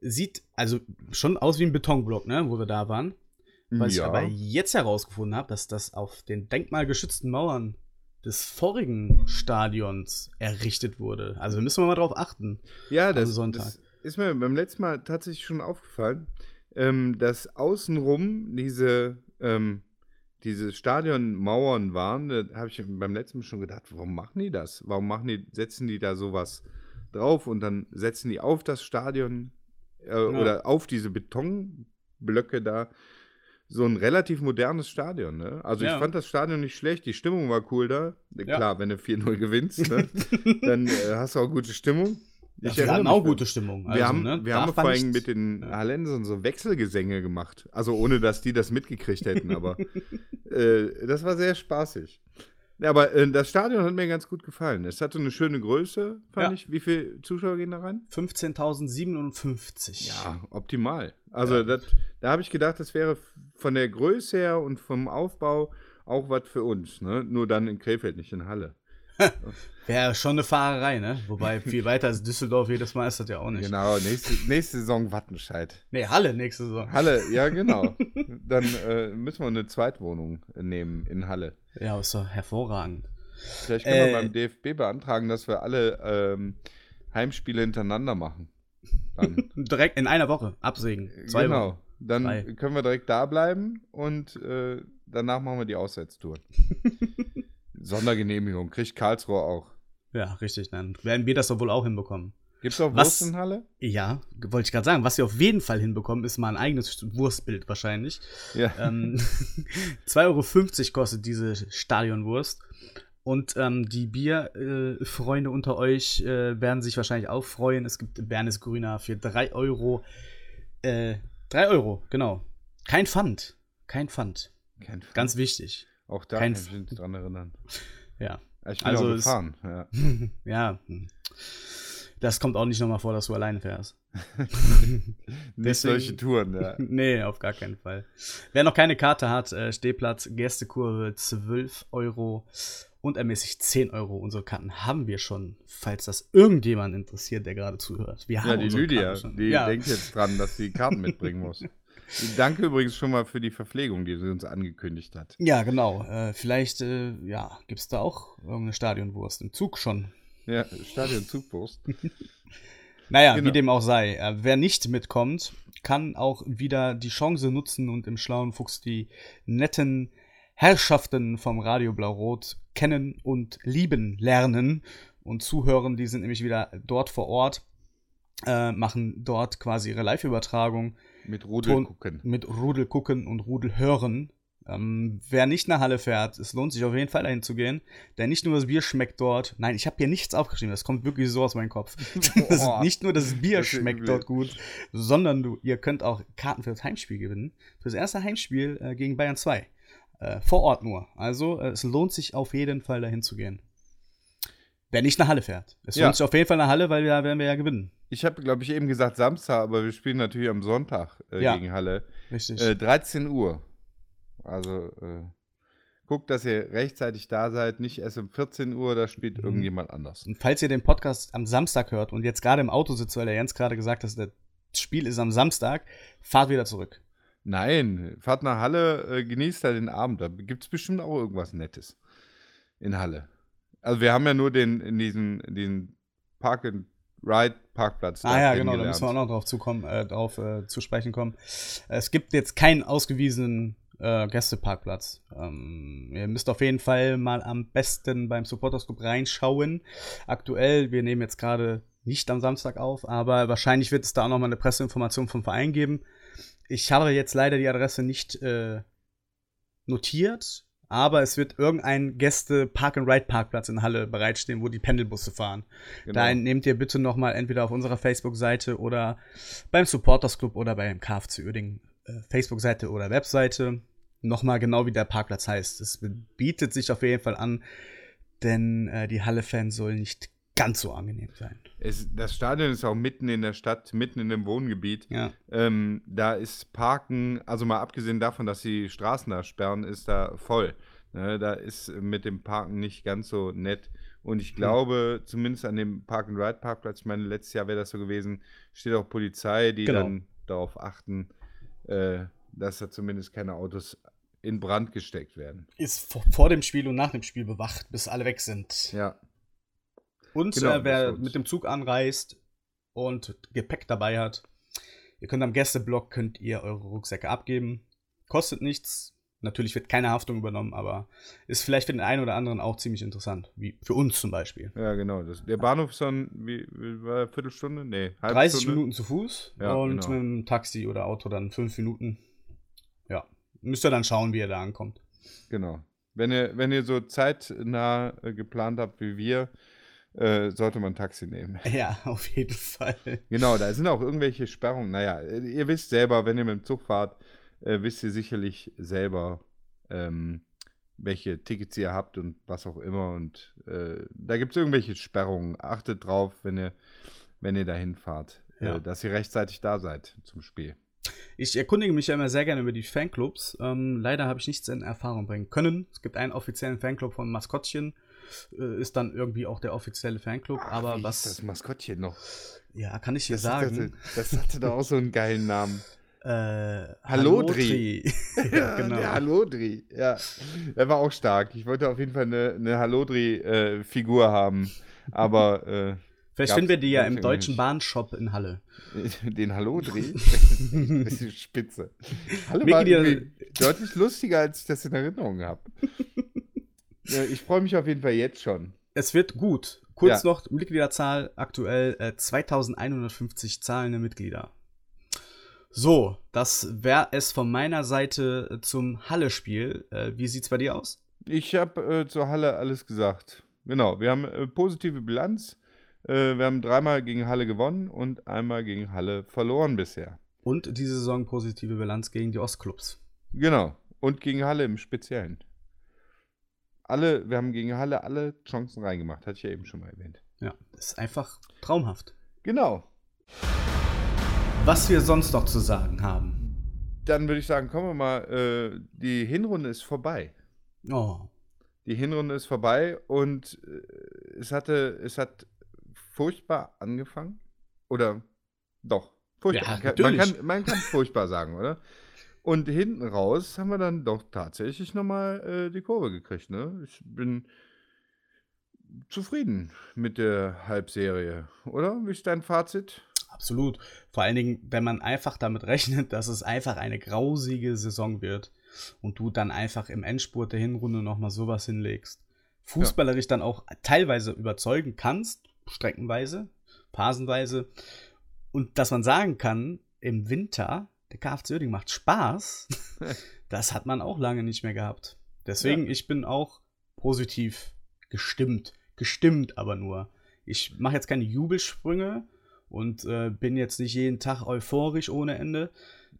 Sieht also schon aus wie ein Betonblock, ne, wo wir da waren. Was ich ja. aber jetzt herausgefunden habe, dass das auf den denkmalgeschützten Mauern des vorigen Stadions errichtet wurde. Also müssen wir mal drauf achten. ja, das, Sonntag. das ist mir beim letzten Mal tatsächlich schon aufgefallen, ähm, dass außenrum diese, ähm, diese Stadionmauern waren. Da habe ich beim letzten Mal schon gedacht, warum machen die das? Warum machen die, setzen die da sowas drauf und dann setzen die auf das Stadion äh, oder auf diese Betonblöcke da so ein relativ modernes Stadion, ne? Also Ja. ich fand das Stadion nicht schlecht, die Stimmung war cool da. Ja. Klar, wenn du 4-0 gewinnst, ne? (laughs) dann äh, hast du auch gute Stimmung. Ja, Ich wir erinnere hatten mich, auch gute Stimmung. Wir also, haben, ne, wir haben vor allem mit den Ja. Hallensern so Wechselgesänge gemacht. Also ohne, dass die das mitgekriegt hätten, aber (laughs) äh, das war sehr spaßig. Ja, aber äh, das Stadion hat mir ganz gut gefallen. Es hatte eine schöne Größe, fand Ja. ich. Wie viele Zuschauer gehen da rein? 15.057. Ja, optimal. Also Ja. das, da habe ich gedacht, das wäre von der Größe her und vom Aufbau auch was für uns. Ne? Nur dann in Krefeld, nicht in Halle. (laughs) Wäre schon eine Fahrerei, ne? Wobei viel weiter als Düsseldorf jedes Mal ist das ja auch nicht. Genau, nächste, nächste Saison Wattenscheid. Nee, Halle nächste Saison. Halle, ja (laughs) genau. Dann äh, müssen wir eine Zweitwohnung nehmen in Halle. Ja, ist doch hervorragend. Vielleicht können wir Äh. beim DFB beantragen, dass wir alle ähm, Heimspiele hintereinander machen. (laughs) Direkt in einer Woche absägen. Zwei genau. Wochen. Dann Drei. können wir direkt da bleiben und äh, danach machen wir die Auswärtstour. Sondergenehmigung kriegt Karlsruhe auch. Ja, richtig. Dann werden wir das doch wohl auch hinbekommen. Gibt es auch Wurst in Halle? Ja, wollte ich gerade sagen. Was wir auf jeden Fall hinbekommen, ist mal ein eigenes Wurstbild wahrscheinlich. Ja. ähm, (laughs) 2,50 Euro kostet diese Stadionwurst. Und ähm, die Bierfreunde unter euch äh, werden sich wahrscheinlich auch freuen. Es gibt Bernes Grüner für 3 Euro. Äh, 3 Euro, genau. Kein Pfand. Kein Pfand. Kein Fall. Ganz wichtig. Auch da kein kann ich mich dran erinnern. (laughs) Ja. Ich bin Also auch gefahren. Ja. (laughs) ja. hm. Das kommt auch nicht nochmal vor, dass du alleine fährst. (laughs) Nicht Deswegen- solche Touren, ja. Nee, auf gar keinen Fall. Wer noch keine Karte hat, äh, Stehplatz, Gästekurve 12 Euro und ermäßig 10 Euro. Unsere Karten haben wir schon, falls das irgendjemand interessiert, der gerade zuhört. Wir haben Ja, die Lydia, die ja. denkt jetzt dran, dass sie Karten mitbringen muss. Danke übrigens schon mal für die Verpflegung, die sie uns angekündigt hat. ja, genau. Äh, vielleicht, äh, ja, gibt es da auch irgendeine Stadionwurst im Zug schon. Ja, Stadion Zugwurst. (laughs) Naja, Genau. wie dem auch sei. Äh, wer nicht mitkommt, kann auch wieder die Chance nutzen und im Schlauen Fuchs die netten Herrschaften vom Radio Blau-Rot kennen und lieben lernen und zuhören. Die sind nämlich wieder dort vor Ort, äh, machen dort quasi ihre Live-Übertragung Mit Rudel Ton- gucken. mit Rudel gucken und Rudel hören. Ähm, wer nicht nach Halle fährt, es lohnt sich auf jeden Fall dahin zu gehen, denn nicht nur das Bier schmeckt dort. Nein, ich habe hier nichts aufgeschrieben, das kommt wirklich so aus meinem Kopf. (laughs) (laughs) Nicht nur das Bier Das schmeckt dort gut, sondern du, ihr könnt auch Karten für das Heimspiel gewinnen. Für das erste Heimspiel äh, gegen Bayern 2. Äh, vor Ort nur. Also äh, es lohnt sich auf jeden Fall dahin zu gehen. Wer nicht nach Halle fährt. Es Ja. sich auf jeden Fall nach Halle, weil da werden wir ja gewinnen. Ich habe, glaube ich, eben gesagt Samstag, aber wir spielen natürlich am Sonntag äh, Ja. gegen Halle. Richtig. Äh, 13 Uhr. Also äh, guckt, dass ihr rechtzeitig da seid, nicht erst um 14 Uhr, da spielt Mhm. irgendjemand anders. Und falls ihr den Podcast am Samstag hört und jetzt gerade im Auto sitzt, weil der Jens gerade gesagt hat, das Spiel ist am Samstag, fahrt wieder zurück. Nein, fahrt nach Halle, äh, genießt da den Abend. Da gibt es bestimmt auch irgendwas Nettes in Halle. Also wir haben ja nur den in diesem in diesen Park and Ride Parkplatz. Ah ja, genau, da müssen wir auch noch drauf, zukommen, äh, drauf äh, zu sprechen kommen. Es gibt jetzt keinen ausgewiesenen äh, Gästeparkplatz. Ähm, ihr müsst auf jeden Fall mal am besten beim Supporters Club reinschauen. Aktuell, wir nehmen jetzt gerade nicht am Samstag auf, aber wahrscheinlich wird es da auch noch mal eine Presseinformation vom Verein geben. Ich habe jetzt leider die Adresse nicht äh, notiert, aber es wird irgendein Gäste-Park-and-Ride-Parkplatz in Halle bereitstehen, wo die Pendelbusse fahren. Genau. Da nehmt ihr bitte noch mal entweder auf unserer Facebook-Seite oder beim Supporters Club oder beim KFC Uerdingen äh, Facebook-Seite oder Webseite noch mal genau wie der Parkplatz heißt. Es bietet sich auf jeden Fall an, denn äh, die Halle-Fans sollen nicht ganz so angenehm sein. Es, das Stadion ist auch mitten in der Stadt, mitten in dem Wohngebiet. Ja, Ähm, da ist Parken, also mal abgesehen davon, dass die Straßen da sperren, ist da voll. Ne, da ist mit dem Parken nicht ganz so nett. Und ich glaube, zumindest an dem Park-and-Ride-Parkplatz, ich meine, letztes Jahr wäre das so gewesen, steht auch Polizei, die Genau. dann darauf achten, äh, dass da zumindest keine Autos in Brand gesteckt werden. ist vor, vor dem Spiel und nach dem Spiel bewacht, bis alle weg sind. Ja, Und Genau, äh, wer mit dem Zug anreist und Gepäck dabei hat, ihr könnt am Gästeblock könnt ihr eure Rucksäcke abgeben. Kostet nichts. Natürlich wird keine Haftung übernommen, aber ist vielleicht für den einen oder anderen auch ziemlich interessant. Wie für uns zum Beispiel. ja, genau. Das, der Bahnhof ist dann, wie, wie war er, Viertelstunde? Nee, halbe 30 Stunde. Minuten zu Fuß Ja, und genau. mit dem Taxi oder Auto dann 5 Minuten. Ja. Müsst ihr dann schauen, wie ihr da ankommt. Genau. Wenn ihr, wenn ihr so zeitnah äh, geplant habt wie wir, äh, sollte man ein Taxi nehmen. (laughs) Ja, auf jeden Fall. Genau, da sind auch irgendwelche Sperrungen. Naja, ihr wisst selber, wenn ihr mit dem Zug fahrt, äh, wisst ihr sicherlich selber, ähm, welche Tickets ihr habt und was auch immer. Und äh, da gibt es irgendwelche Sperrungen. Achtet drauf, wenn ihr, wenn ihr dahin fahrt, Ja. äh, dass ihr rechtzeitig da seid zum Spiel. Ich erkundige mich ja immer sehr gerne über die Fanclubs. Ähm, leider habe ich nichts in Erfahrung bringen können. Es gibt einen offiziellen Fanclub von Maskottchen. Äh, ist dann irgendwie auch der offizielle Fanclub. aber Wie was. das Maskottchen noch? Ja, kann ich dir Das sagen. Hatte, das hatte doch auch so einen geilen Namen. Äh, Hallodri. (laughs) ja, genau. Der Halodri, ja. Der war auch stark. Ich wollte auf jeden Fall eine, eine Halodri-Figur haben. Aber äh, Vielleicht finden wir die ja im deutschen. Bahnshop in Halle. (laughs) den Halodri, (laughs) das ist spitze. Halle war Mitglieder- irgendwie deutlich lustiger, als ich das in Erinnerung habe. Ja, ich freue mich auf jeden Fall jetzt schon. Es wird gut. Kurz Ja. noch, Mitgliederzahl aktuell äh, 2150 zahlende Mitglieder. So, das wäre es von meiner Seite äh, zum Halle-Spiel. Äh, wie sieht's bei dir aus? Ich habe äh, zur Halle alles gesagt. Genau, wir haben äh, positive Bilanz. Äh, wir haben dreimal gegen Halle gewonnen und einmal gegen Halle verloren bisher. Und diese Saison positive Bilanz gegen die Ostclubs. Genau. Und gegen Halle im Speziellen. Alle, wir haben gegen Halle alle Chancen reingemacht, hatte ich ja eben schon mal erwähnt. Ja, das ist einfach traumhaft. Genau. Was wir sonst noch zu sagen haben. Dann würde ich sagen, kommen wir mal, äh, die Hinrunde ist vorbei. Oh, Die Hinrunde ist vorbei und äh, es hatte, es hat furchtbar angefangen. Oder doch, furchtbar. Ja, Man kann- man, kann furchtbar sagen, oder? (laughs) Und hinten raus haben wir dann doch tatsächlich nochmal äh, die Kurve gekriegt, ne? Ich bin zufrieden mit der Halbserie, oder? Wie ist dein Fazit? Absolut. Vor allen Dingen, wenn man einfach damit rechnet, dass es einfach eine grausige Saison wird und du dann einfach im Endspurt der Hinrunde nochmal sowas hinlegst. Fußballerisch ja. dann auch teilweise überzeugen kannst, streckenweise, phasenweise. Und dass man sagen kann, im Winter, der KFC Oerding macht Spaß, (laughs) das hat man auch lange nicht mehr gehabt. Deswegen, ja. ich bin auch positiv gestimmt. Gestimmt aber nur. Ich mache jetzt keine Jubelsprünge und äh, bin jetzt nicht jeden Tag euphorisch ohne Ende.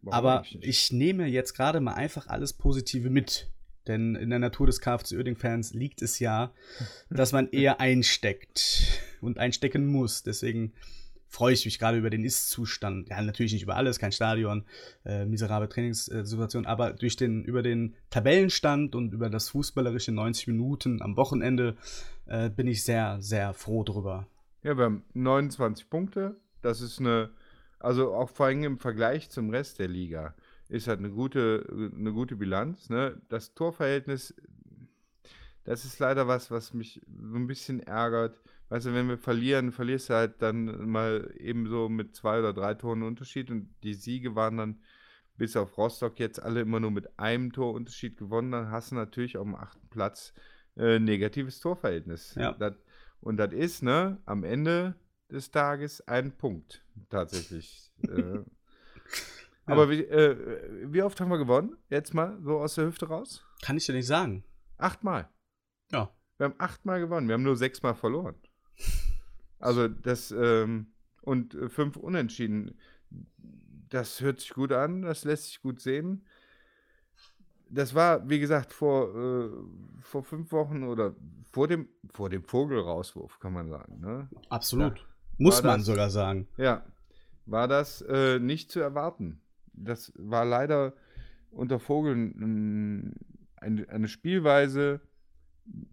Warum aber ich nehme jetzt gerade mal einfach alles Positive mit. Denn in der Natur des KFC Oerding-Fans liegt es ja, (laughs) dass man eher einsteckt und einstecken muss. Deswegen freue ich mich gerade über den Ist-Zustand. Ja, natürlich nicht über alles, kein Stadion, äh, miserable Trainingssituation, aber durch den, über den Tabellenstand und über das fußballerische 90 Minuten am Wochenende äh, bin ich sehr, sehr froh drüber. Ja, wir haben 29 Punkte. Das ist eine, also auch vor allem im Vergleich zum Rest der Liga, ist halt eine gute, eine gute Bilanz. Ne? Das Torverhältnis, das ist leider was, was mich so ein bisschen ärgert weißt du, wenn wir verlieren, verlierst du halt dann mal eben so mit zwei oder drei Toren Unterschied und die Siege waren dann bis auf Rostock jetzt alle immer nur mit einem Torunterschied gewonnen, dann hast du natürlich auf dem achten Platz äh, negatives Torverhältnis. Ja. Das, und das ist, ne, am Ende des Tages ein Punkt, tatsächlich. äh, (laughs) ja. Aber wie, äh, wie oft haben wir gewonnen? Jetzt mal so aus der Hüfte raus? Kann ich dir nicht sagen. Achtmal. Ja. Wir haben achtmal gewonnen, wir haben nur sechsmal verloren. Also das, ähm, und äh, fünf Unentschieden. Das hört sich gut an, das lässt sich gut sehen. Das war, wie gesagt, vor, äh, vor fünf Wochen oder vor dem, vor dem Vogelrauswurf, kann man sagen. Ne? Absolut. Ja. Muss man das, sogar sagen. Ja. War das äh, nicht zu erwarten. Das war leider unter Vogeln eine, eine Spielweise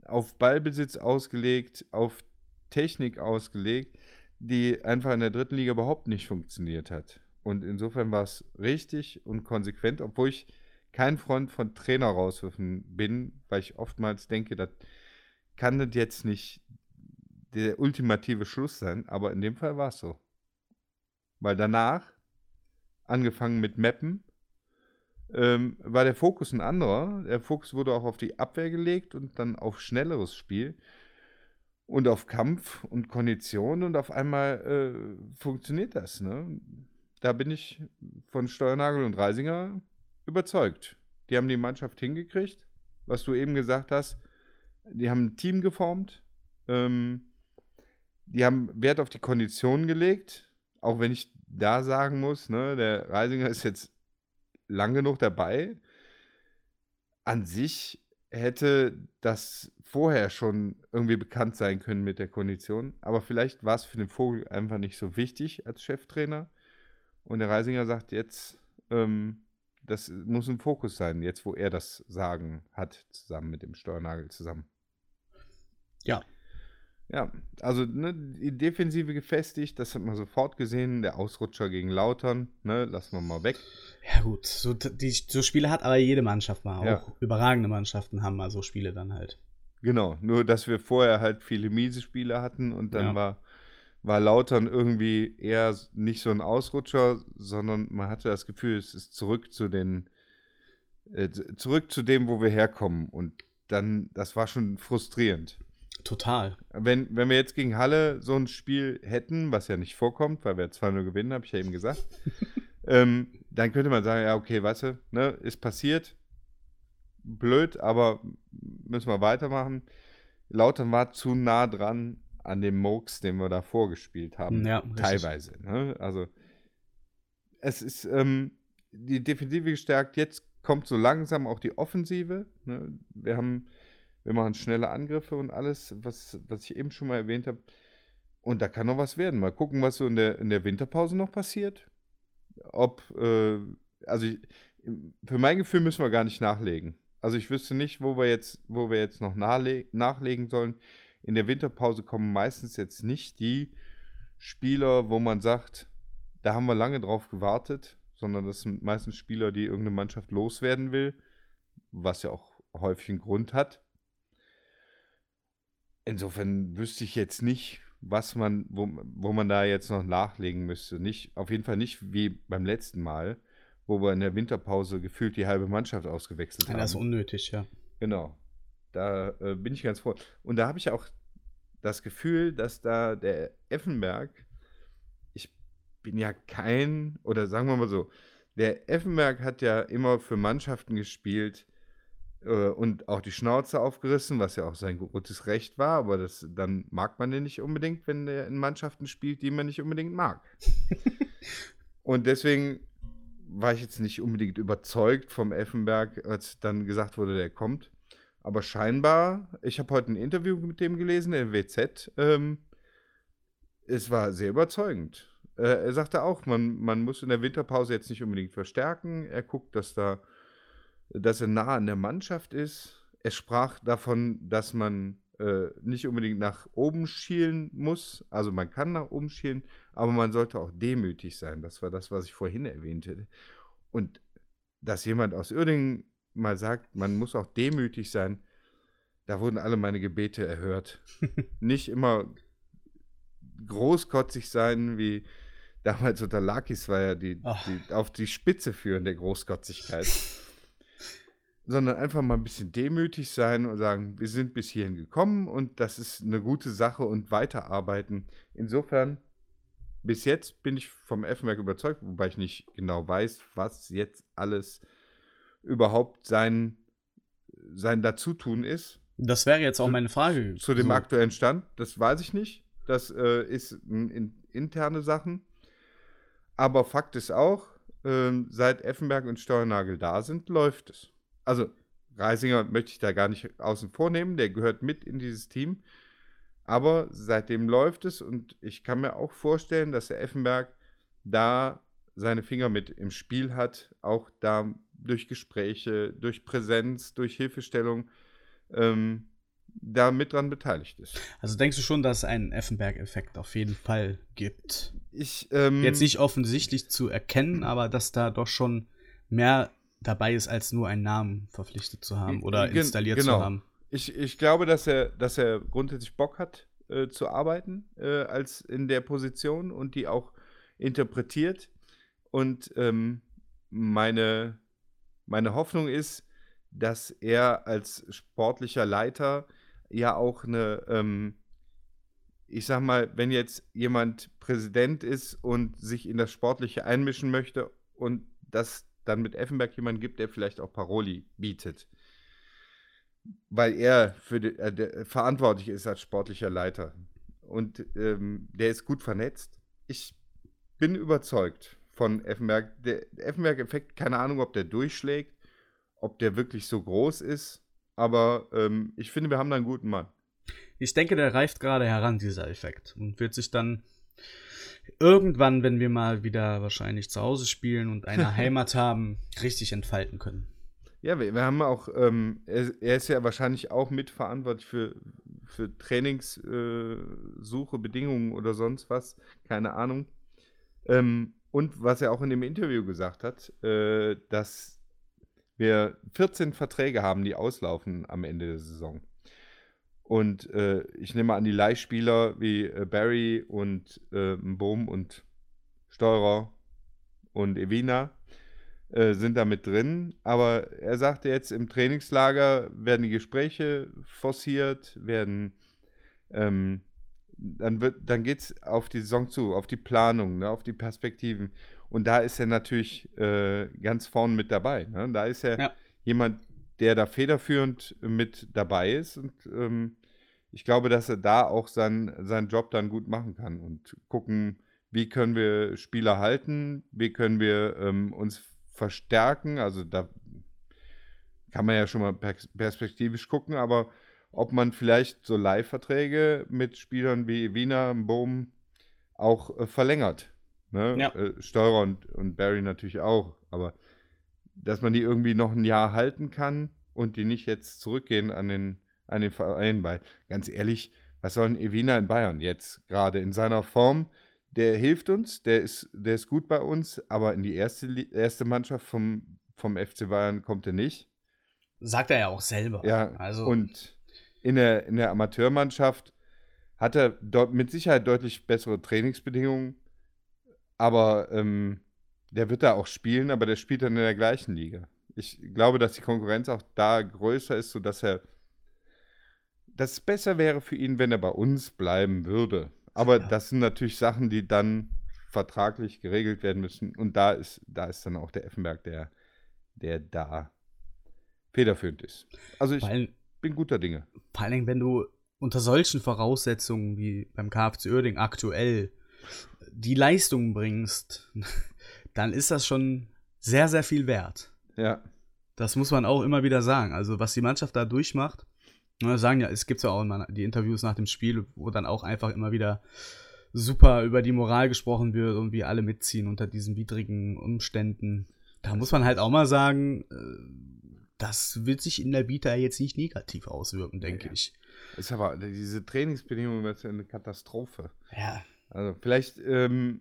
auf Ballbesitz ausgelegt, auf Technik ausgelegt, die einfach in der dritten Liga überhaupt nicht funktioniert hat. Und insofern war es richtig und konsequent, obwohl ich kein Freund von Trainer rauswürfen bin, weil ich oftmals denke, das kann das jetzt nicht der ultimative Schluss sein, aber in dem Fall war es so. Weil danach, angefangen mit Mappen, ähm, war der Fokus ein anderer. Der Fokus wurde auch auf die Abwehr gelegt und dann auf schnelleres Spiel und auf Kampf und Kondition und auf einmal äh, funktioniert das. Ne? Da bin ich von Steuernagel und Reisinger überzeugt. Die haben die Mannschaft hingekriegt, was du eben gesagt hast. Die haben ein Team geformt. Ähm, die haben Wert auf die Kondition gelegt, auch wenn ich da sagen muss, ne, der Reisinger ist jetzt lang genug dabei. An sich hätte das vorher schon irgendwie bekannt sein können mit der Kondition. Aber vielleicht war es für den Vogel einfach nicht so wichtig als Cheftrainer. Und der Reisinger sagt jetzt, ähm, das muss ein Fokus sein, jetzt wo er das Sagen hat, zusammen mit dem Steuernagel zusammen. Ja. Ja, also ne, die Defensive gefestigt, das hat man sofort gesehen. Der Ausrutscher gegen Lautern, ne, lassen wir mal weg. Ja, gut, so, die, so Spiele hat aber jede Mannschaft mal. Auch ja. überragende Mannschaften haben mal so Spiele dann halt. Genau, nur dass wir vorher halt viele miese Spiele hatten und dann ja. war, war Lautern irgendwie eher nicht so ein Ausrutscher, sondern man hatte das Gefühl, es ist zurück zu den, äh, zurück zu dem, wo wir herkommen. Und dann, das war schon frustrierend. Total. Wenn, wenn wir jetzt gegen Halle so ein Spiel hätten, was ja nicht vorkommt, weil wir 2-0 gewinnen, habe ich ja eben gesagt, (laughs) ähm, dann könnte man sagen, ja, okay, weißt du, ne, ist passiert, blöd, aber müssen wir weitermachen. Lautern war zu nah dran an dem Mokes, den wir da vorgespielt haben. Ja, teilweise. Ne? Also es ist ähm, die Defensive gestärkt. Jetzt kommt so langsam auch die Offensive. Ne? Wir haben, wir machen schnelle Angriffe und alles, was, was ich eben schon mal erwähnt habe. Und da kann noch was werden. Mal gucken, was so in der, in der Winterpause noch passiert. Ob, äh, also ich, für mein Gefühl müssen wir gar nicht nachlegen. Also ich wüsste nicht, wo wir jetzt, wo wir jetzt noch nachle nachlegen sollen. In der Winterpause kommen meistens jetzt nicht die Spieler, wo man sagt, da haben wir lange drauf gewartet, sondern das sind meistens Spieler, die irgendeine Mannschaft loswerden will, was ja auch häufig einen Grund hat. Insofern wüsste ich jetzt nicht, was man, wo, wo man da jetzt noch nachlegen müsste. Nicht, auf jeden Fall nicht wie beim letzten Mal, wo wir in der Winterpause gefühlt die halbe Mannschaft ausgewechselt Ja, haben. das ist unnötig, ja. Genau. Da äh, bin ich ganz froh. Und da habe ich auch das Gefühl, dass da der Effenberg, ich bin ja kein, oder sagen wir mal so, der Effenberg hat ja immer für Mannschaften gespielt äh, und auch die Schnauze aufgerissen, was ja auch sein gutes Recht war, aber das, dann mag man den nicht unbedingt, wenn er in Mannschaften spielt, die man nicht unbedingt mag. (laughs) und deswegen war ich jetzt nicht unbedingt überzeugt vom Effenberg, als dann gesagt wurde, der kommt. Aber scheinbar, ich habe heute ein Interview mit dem gelesen, der WZ, ähm, es war sehr überzeugend. Äh, er sagte auch, man, man muss in der Winterpause jetzt nicht unbedingt verstärken. Er guckt, dass, da, dass er nah an der Mannschaft ist. Er sprach davon, dass man äh, nicht unbedingt nach oben schielen muss. Also man kann nach oben schielen, aber man sollte auch demütig sein. Das war das, was ich vorhin erwähnte. Und dass jemand aus Uerdingen mal sagt, man muss auch demütig sein, da wurden alle meine Gebete erhört. (laughs) Nicht immer großkotzig sein, wie damals unter Lakis war ja die, die auf die Spitze führen der Großkotzigkeit. (laughs) Sondern einfach mal ein bisschen demütig sein und sagen, wir sind bis hierhin gekommen und das ist eine gute Sache und weiterarbeiten. Insofern, bis jetzt bin ich vom Effenberg überzeugt, wobei ich nicht genau weiß, was jetzt alles überhaupt sein, sein Dazutun ist. Das wäre jetzt auch meine Frage. Zu dem So, aktuellen Stand, das weiß ich nicht. Das äh, ist in, in, interne Sachen. Aber Fakt ist auch, ähm, seit Effenberg und Steuernagel da sind, läuft es. Also Reisinger möchte ich da gar nicht außen vor nehmen, der gehört mit in dieses Team. Aber seitdem läuft es und ich kann mir auch vorstellen, dass der Effenberg da seine Finger mit im Spiel hat, auch da durch Gespräche, durch Präsenz, durch Hilfestellung ähm, da mit dran beteiligt ist. Also denkst du schon, dass es einen Effenberg-Effekt auf jeden Fall gibt? Ich, ähm, Jetzt nicht offensichtlich zu erkennen, aber dass da doch schon mehr dabei ist, als nur einen Namen verpflichtet zu haben oder installiert genau. zu haben. Ich, ich glaube, dass er, dass er grundsätzlich Bock hat, äh, zu arbeiten, äh, als in der Position und die auch interpretiert. Und ähm, meine, meine Hoffnung ist, dass er als sportlicher Leiter ja auch eine, ähm, ich sag mal, wenn jetzt jemand Präsident ist und sich in das Sportliche einmischen möchte und das dann mit Effenberg jemand gibt, der vielleicht auch Paroli bietet weil er für die, äh, verantwortlich ist als sportlicher Leiter. Und ähm, der ist gut vernetzt. Ich bin überzeugt von Effenberg. Der Effenberg-Effekt, keine Ahnung, ob der durchschlägt, ob der wirklich so groß ist. Aber ähm, ich finde, wir haben da einen guten Mann. Ich denke, der reift gerade heran, dieser Effekt. Und wird sich dann irgendwann, wenn wir mal wieder wahrscheinlich zu Hause spielen und eine (laughs) Heimat haben, richtig entfalten können. Ja, wir, wir haben auch, ähm, er, er ist ja wahrscheinlich auch mitverantwortlich für, für Trainingssuche, äh, Bedingungen oder sonst was. Keine Ahnung. Ähm, und was er auch in dem Interview gesagt hat, äh, dass wir 14 Verträge haben, die auslaufen am Ende der Saison. Und äh, ich nehme an, die Leihspieler wie äh, Barry und äh, Bohm und Steurer und Evina äh, sind da mit drin. Aber er sagte jetzt, im Trainingslager werden die Gespräche forciert, werden ähm, dann wird, dann geht es auf die Saison zu, auf die Planung, ne, auf die Perspektiven. Und da ist er natürlich äh, ganz vorn mit dabei. Ne? Da ist er Ja. jemand, der da federführend mit dabei ist. Und ähm, ich glaube, dass er da auch sein, seinen Job dann gut machen kann und gucken, wie können wir Spieler halten, wie können wir ähm, uns verstärken. Also da kann man ja schon mal pers- perspektivisch gucken, aber ob man vielleicht so Leihverträge mit Spielern wie Wiener, Bohm auch äh, verlängert. Ne? Ja. Äh, Steurer und, und Barry natürlich auch, aber dass man die irgendwie noch ein Jahr halten kann und die nicht jetzt zurückgehen an den, an den Verein, weil ganz ehrlich, was soll ein Evina in Bayern jetzt gerade in seiner Form? Der hilft uns, der ist, der ist gut bei uns, aber in die erste, erste Mannschaft vom, vom FC Bayern kommt er nicht. Sagt er ja auch selber. Ja, also und in der, in der Amateurmannschaft hat er dort mit Sicherheit deutlich bessere Trainingsbedingungen, aber ähm, der wird da auch spielen, aber der spielt dann in der gleichen Liga. Ich glaube, dass die Konkurrenz auch da größer ist, sodass er dass es besser wäre für ihn, wenn er bei uns bleiben würde. Aber ja. das sind natürlich Sachen, die dann vertraglich geregelt werden müssen. Und da ist, da ist dann auch der Effenberg, der, der da federführend ist. Also ich allem, bin guter Dinge. Vor allen Dingen, wenn du unter solchen Voraussetzungen wie beim KFC Oerding aktuell die Leistung bringst, dann ist das schon sehr, sehr viel wert. Ja. Das muss man auch immer wieder sagen. Also, was die Mannschaft da durchmacht, Ne, sagen ja, es gibt ja auch immer die Interviews nach dem Spiel, wo dann auch einfach immer wieder super über die Moral gesprochen wird und wie alle mitziehen unter diesen widrigen Umständen. Da muss man halt auch mal sagen, äh, das wird sich in der Vita jetzt nicht negativ auswirken, denke ja. ich. Ist aber diese Trainingsbedingungen sind eine Katastrophe. Ja. Also vielleicht, ähm,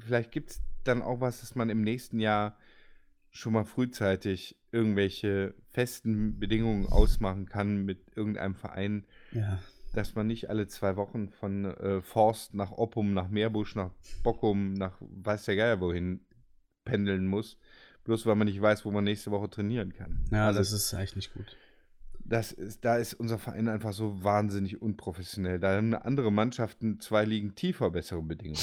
vielleicht gibt es dann auch was, dass man im nächsten Jahr schon mal frühzeitig irgendwelche festen Bedingungen ausmachen kann mit irgendeinem Verein, ja. dass man nicht alle zwei Wochen von äh, Forst nach Oppum, nach Meerbusch, nach Bockum, nach weiß der Geier wohin pendeln muss, bloß weil man nicht weiß, wo man nächste Woche trainieren kann. Ja, also, das ist eigentlich nicht gut. Das ist, da ist unser Verein einfach so wahnsinnig unprofessionell. Da haben andere Mannschaften zwei Ligen tiefer bessere Bedingungen.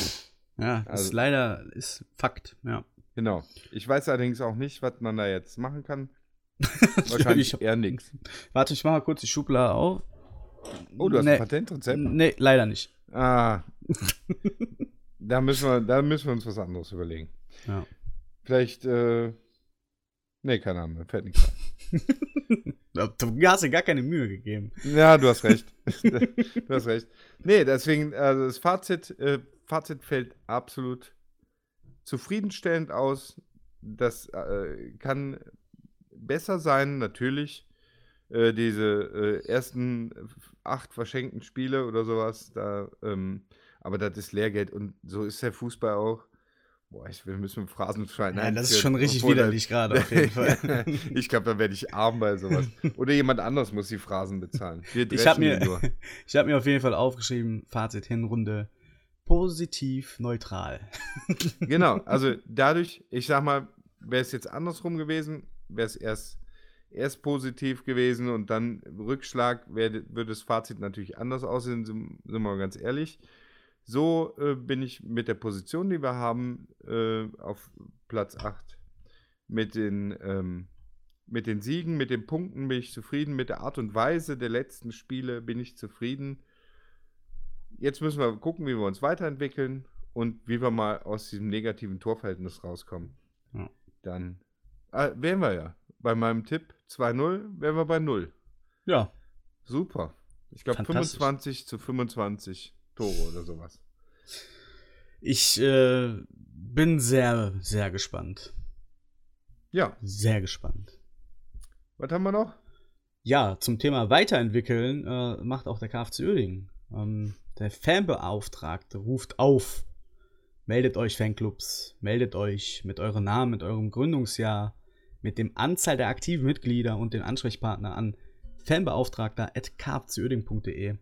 Ja, das also, ist leider ist Fakt, ja. Genau. Ich weiß allerdings auch nicht, was man da jetzt machen kann. (laughs) Wahrscheinlich ich, eher nichts. Warte, ich mache mal kurz die Schublade auf. Oh, du hast nee, ein Patentrezept? Nee, leider nicht. Ah. (laughs) da, müssen wir, da müssen wir uns was anderes überlegen. Ja. Vielleicht, äh, nee, keine Ahnung, mir fällt nichts ein. (laughs) du hast dir gar keine Mühe gegeben. Ja, du hast recht. du hast recht. Nee, deswegen, also das Fazit, äh, Fazit fällt absolut zufriedenstellend aus. Das äh, kann besser sein, natürlich. Äh, diese äh, ersten acht verschenkten Spiele oder sowas, da, ähm, aber das ist Lehrgeld und so ist der Fußball auch. Boah, ich will müssen Phrasen schreien. Ja, das ist schon richtig widerlich gerade auf jeden Fall. (laughs) ich glaube, da werde ich arm bei sowas. (laughs) Oder jemand anderes muss die Phrasen bezahlen. ich habe mir, (laughs) hab mir auf jeden Fall aufgeschrieben, Fazit Hinrunde, positiv neutral. (laughs) genau, also dadurch, ich sag mal, wäre es jetzt andersrum gewesen, wäre es erst, erst positiv gewesen und dann Rückschlag, würde das Fazit natürlich anders aussehen, sind, wir ganz ehrlich. So äh, bin ich mit der Position, die wir haben, äh, auf Platz 8 mit den, ähm, mit den Siegen, mit den Punkten bin ich zufrieden, mit der Art und Weise der letzten Spiele bin ich zufrieden jetzt müssen wir gucken, wie wir uns weiterentwickeln und wie wir mal aus diesem negativen Torverhältnis rauskommen. Ja. Dann äh, wären wir ja. Bei meinem Tipp 2-0 wären wir bei 0. Ja. Super. Ich glaube 25 zu 25 Tore oder sowas. Ich äh, bin sehr, sehr gespannt. Ja. Sehr gespannt. Was haben wir noch? Ja, zum Thema Weiterentwickeln äh, macht auch der KFC Oerding. Ähm, der Fanbeauftragte ruft auf. Meldet euch Fanclubs, meldet euch mit eurem Namen, mit eurem Gründungsjahr, mit dem Anzahl der aktiven Mitglieder und den Ansprechpartner an fanbeauftragter.kfcöding.de.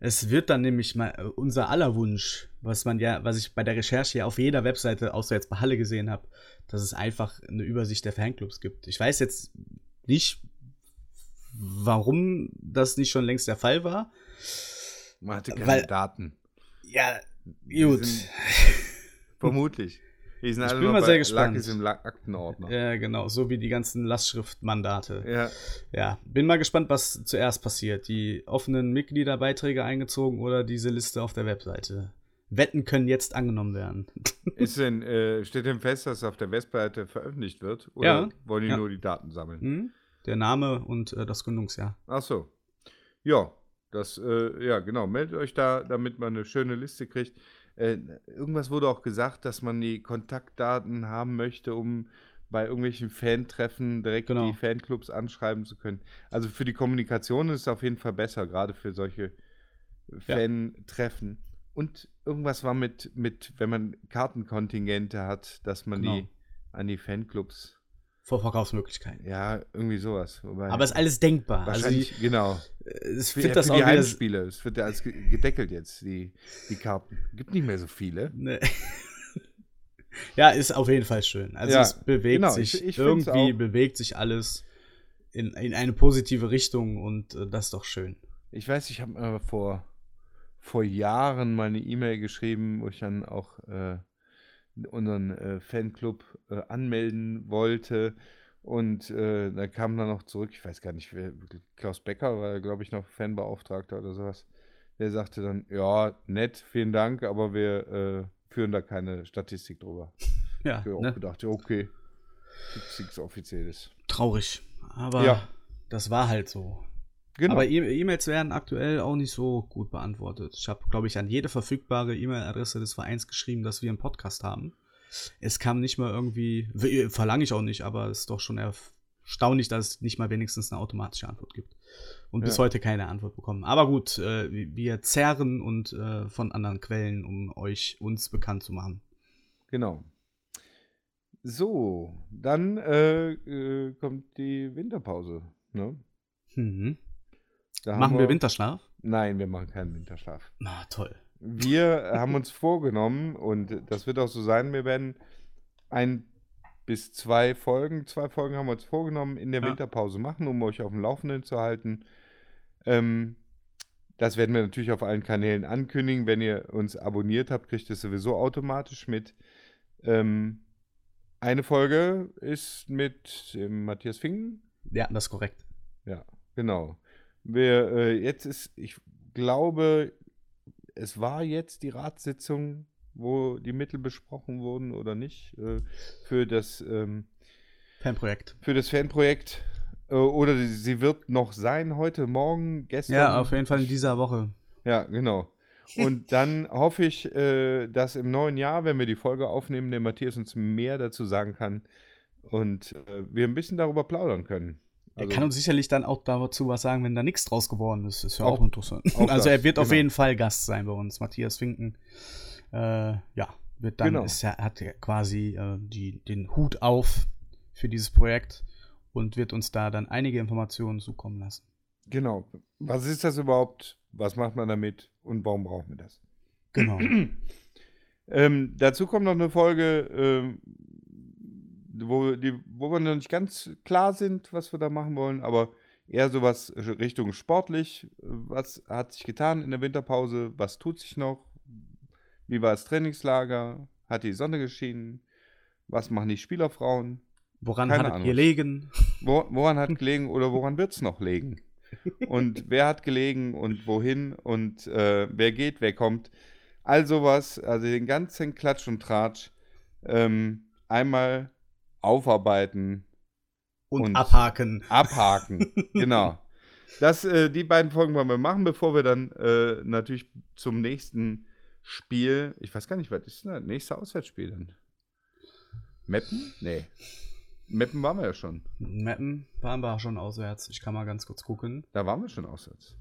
Es wird dann nämlich mal äh, unser aller Wunsch, was man ja, was ich bei der Recherche ja auf jeder Webseite, außer jetzt bei Halle gesehen habe, dass es einfach eine Übersicht der Fanclubs gibt. Ich weiß jetzt nicht, warum das nicht schon längst der Fall war. Man hatte keine Weil, Daten. Ja, gut. (laughs) vermutlich. Ich alle bin mal sehr gespannt. Ist im Aktenordner. Ja, genau. So wie die ganzen Lastschriftmandate. Ja. Ja, bin mal gespannt, was zuerst passiert. Die offenen Mitgliederbeiträge eingezogen oder diese Liste auf der Webseite. Wetten können jetzt angenommen werden. (laughs) Ist denn, äh, steht denn fest, dass es auf der Webseite veröffentlicht wird? Oder ja. wollen die ja. nur die Daten sammeln? Mhm. Der Name und äh, das Gründungsjahr. Ach so. Ja, das, äh, ja, genau. Meldet euch da, damit man eine schöne Liste kriegt. Äh, irgendwas wurde auch gesagt, dass man die Kontaktdaten haben möchte, um bei irgendwelchen Fantreffen direkt genau. die Fanclubs anschreiben zu können. Also für die Kommunikation ist es auf jeden Fall besser, gerade für solche Fan-Treffen. Ja. Und irgendwas war mit, mit, wenn man Kartenkontingente hat, dass man genau. die an die Fanclubs Vorverkaufsmöglichkeiten. Ja, irgendwie sowas. Wobei, Aber es ist alles denkbar. Also wahrscheinlich, ich, genau. ich Für, finde das für die. Heimspiele. Es wird ja alles ge- gedeckelt jetzt, die, die Karten. Gibt nicht mehr so viele. Ne. (laughs) ja, ist auf jeden Fall schön. Also Ja, es bewegt genau, sich, ich- ich irgendwie bewegt sich alles in, in eine positive Richtung und äh, das ist doch schön. Ich weiß, ich habe äh, vor, vor Jahren mal eine E-Mail geschrieben, wo ich dann auch äh, unseren äh, Fanclub äh, anmelden wollte. Und äh, da kam dann noch zurück, ich weiß gar nicht, wer, Klaus Becker war, glaube ich, noch Fanbeauftragter oder sowas. Der sagte dann, ja, nett, vielen Dank, aber wir äh, führen da keine Statistik drüber. (laughs) Ja, Ich habe auch ne? gedacht, ja, okay, gibt's nichts Offizielles. traurig. Aber Ja. das war halt so. Genau. Aber E- E-Mails werden aktuell auch nicht so gut beantwortet. Ich habe, glaube ich, an jede verfügbare E-Mail-Adresse des Vereins geschrieben, dass wir einen Podcast haben. Es kam nicht mal irgendwie, w- verlange ich auch nicht, aber es ist doch schon erstaunlich, dass es nicht mal wenigstens eine automatische Antwort gibt. Und bis Ja. heute keine Antwort bekommen. Aber gut, äh, wir zerren und äh, von anderen Quellen, um euch uns bekannt zu machen. Genau. So, dann äh, äh, kommt die Winterpause. Ne? Mhm. Da Machen wir Winterschlaf? Nein, wir machen keinen Winterschlaf. Na, toll. Wir haben uns vorgenommen, und das wird auch so sein, wir werden ein bis zwei Folgen, zwei Folgen haben wir uns vorgenommen, in der Ja. Winterpause machen, um euch auf dem Laufenden zu halten. Ähm, das werden wir natürlich auf allen Kanälen ankündigen. Wenn ihr uns abonniert habt, kriegt ihr es sowieso automatisch mit. Ähm, eine Folge ist mit dem Matthias Fingen. Ja, das ist korrekt. Ja, genau. Wir, äh, jetzt ist, ich glaube, es war jetzt die Ratssitzung, wo die Mittel besprochen wurden oder nicht, äh, für das, ähm, Fanprojekt. für das Fanprojekt. Äh, oder sie wird noch sein heute, morgen, gestern. Ja, auf jeden Fall in dieser Woche. Ja, genau. Und (laughs) dann hoffe ich, äh, dass im neuen Jahr, wenn wir die Folge aufnehmen, der Matthias uns mehr dazu sagen kann und äh, wir ein bisschen darüber plaudern können. Er Also- kann uns sicherlich dann auch dazu was sagen, wenn da nichts draus geworden ist. Ist ja auch, Auch- interessant. auch (laughs) also das, er wird auf genau. jeden Fall Gast sein bei uns. Matthias Finken. Äh, ja, wird dann Genau. ist ja, hat ja quasi äh, die, den Hut auf für dieses Projekt und wird uns da dann einige Informationen zukommen lassen. Genau. Was ist das überhaupt? Was macht man damit? Und warum brauchen wir das? Genau. (clears throat) Ähm, dazu kommt noch eine Folge, ähm, wo, die, wo wir noch nicht ganz klar sind, was wir da machen wollen, aber eher sowas Richtung sportlich. Was hat sich getan in der Winterpause? Was tut sich noch? Wie war das Trainingslager? Hat die Sonne geschienen? Was machen die Spielerfrauen? Woran Keine hattet Ahnung. ihr legen? Wo, woran hat gelegen oder woran wird es noch legen? Und (laughs) wer hat gelegen und wohin und äh, wer geht, wer kommt. All sowas, also den ganzen Klatsch und Tratsch ähm, einmal aufarbeiten, Und, Und- abhaken. abhaken. (laughs) genau. Das, äh, die beiden Folgen wollen wir machen, bevor wir dann äh, natürlich zum nächsten Spiel, ich weiß gar nicht, was ist denn das nächste Auswärtsspiel dann? Meppen? Nee. Meppen waren wir ja schon. Mappen waren wir schon auswärts. Ich kann mal ganz kurz gucken. Da waren wir schon auswärts.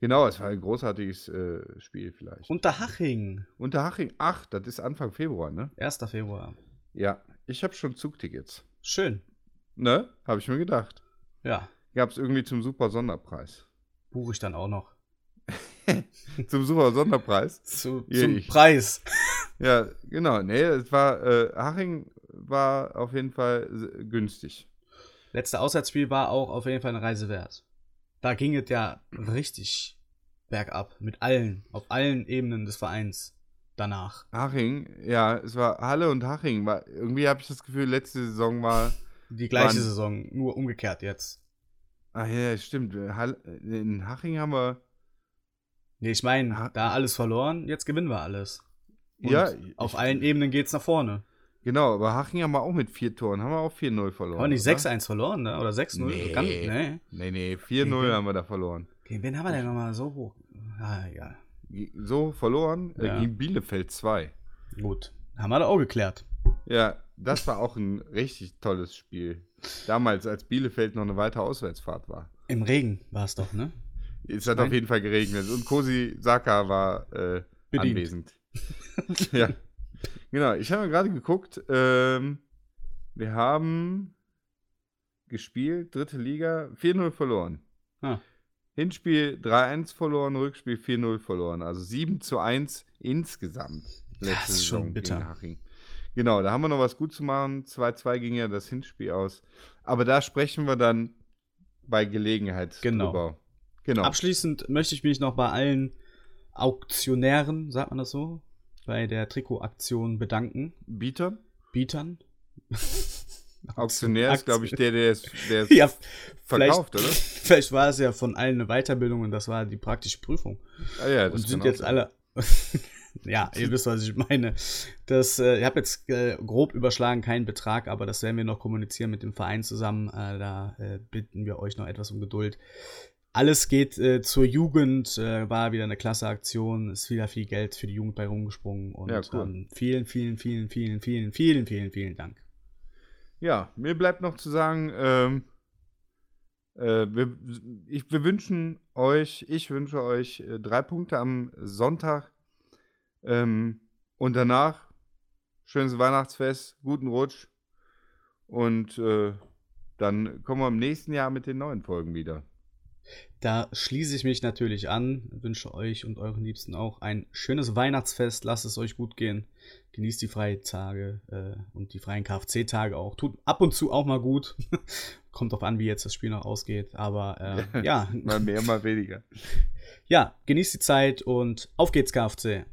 Genau, es war ein großartiges äh, Spiel vielleicht. Unterhaching, Unterhaching, ach, das ist Anfang Februar, ne? 1. Februar. Ja, ich habe schon Zugtickets. Schön. Ne? Habe ich mir gedacht. Ja, Gab es irgendwie zum super Sonderpreis. buche ich dann auch noch. (laughs) zum super Sonderpreis? (laughs) Zu, zum ich- Preis. (laughs) Ja, genau. Nee, es war, äh, Haching war auf jeden Fall günstig. Letzte Auswärtsspiel war auch auf jeden Fall eine Reise wert. Da ging es ja richtig bergab. Mit allen, auf allen Ebenen des Vereins danach. Haching, ja, es war Halle und Haching. War, irgendwie habe ich das Gefühl, letzte Saison war. Die gleiche Wann? Saison, nur umgekehrt jetzt. Ah ja, stimmt. Halle, in Haching haben wir. Nee, ich meine, da alles verloren, jetzt gewinnen wir alles. Und ja, auf ich- allen Ebenen geht's nach vorne. Genau, aber Haching haben wir auch mit vier Toren. Haben wir auch 4-0 verloren. Haben wir nicht oder? 6-1 verloren, ne? Oder 6-0? Nee. Ganz- nee. Nee, nee, 4-0 Okay. haben wir da verloren. Gegen wen haben wir denn nochmal so hoch? Ah, egal. So verloren äh, Ja. gegen Bielefeld 2. Gut. Haben wir da auch geklärt. Ja, das war auch ein richtig tolles Spiel. Damals, als Bielefeld noch eine weitere Auswärtsfahrt war. Im Regen war es doch, ne? Es hat Nein. auf jeden Fall geregnet und Kosi Saka war äh, anwesend. (laughs) ja. Genau, ich habe gerade geguckt. Ähm, wir haben gespielt, dritte Liga, 4-0 verloren. Ah. Hinspiel 3-1 verloren, Rückspiel 4-0 verloren. Also 7 zu 1 insgesamt. Das ist schon bitter. Haching. Genau, da haben wir noch was gut zu machen. 2-2 ging ja das Hinspiel aus. Aber da sprechen wir dann bei Gelegenheit Genau. drüber. Genau. Abschließend möchte ich mich noch bei allen Auktionären, sagt man das so, bei der Trikotaktion bedanken. Bieter. Bietern. (laughs) Auktionär ist, glaube ich, der, der es, (laughs) Ja, verkauft, vielleicht, oder? (laughs) Vielleicht war es ja von allen eine Weiterbildung und das war die praktische Prüfung. Ah, ja, das und sind jetzt sein. alle. (laughs) ja, ihr wisst, was ich meine. Das, äh, ich habe jetzt äh, grob überschlagen keinen Betrag, aber das werden wir noch kommunizieren mit dem Verein zusammen. Äh, da äh, bitten wir euch noch etwas um Geduld. Alles geht äh, zur Jugend, äh, war wieder eine klasse Aktion, ist wieder viel Geld für die Jugend bei rumgesprungen und Ja, cool. ähm, vielen, vielen, vielen, vielen, vielen, vielen, vielen, vielen Dank. Ja, mir bleibt noch zu sagen, ähm, äh, wir, ich, wir wünschen euch, ich wünsche euch äh, drei Punkte am Sonntag ähm, und danach schönes Weihnachtsfest, guten Rutsch und äh, dann kommen wir im nächsten Jahr mit den neuen Folgen wieder. Da schließe ich mich natürlich an, wünsche euch und euren Liebsten auch ein schönes Weihnachtsfest, lasst es euch gut gehen, genießt die Freitage äh, und die freien KFC-Tage auch, tut ab und zu auch mal gut, (laughs) kommt drauf an, wie jetzt das Spiel noch ausgeht, aber äh, (laughs) ja, Mal mehr, mal weniger. (laughs) ja, genießt die Zeit und auf geht's KFC.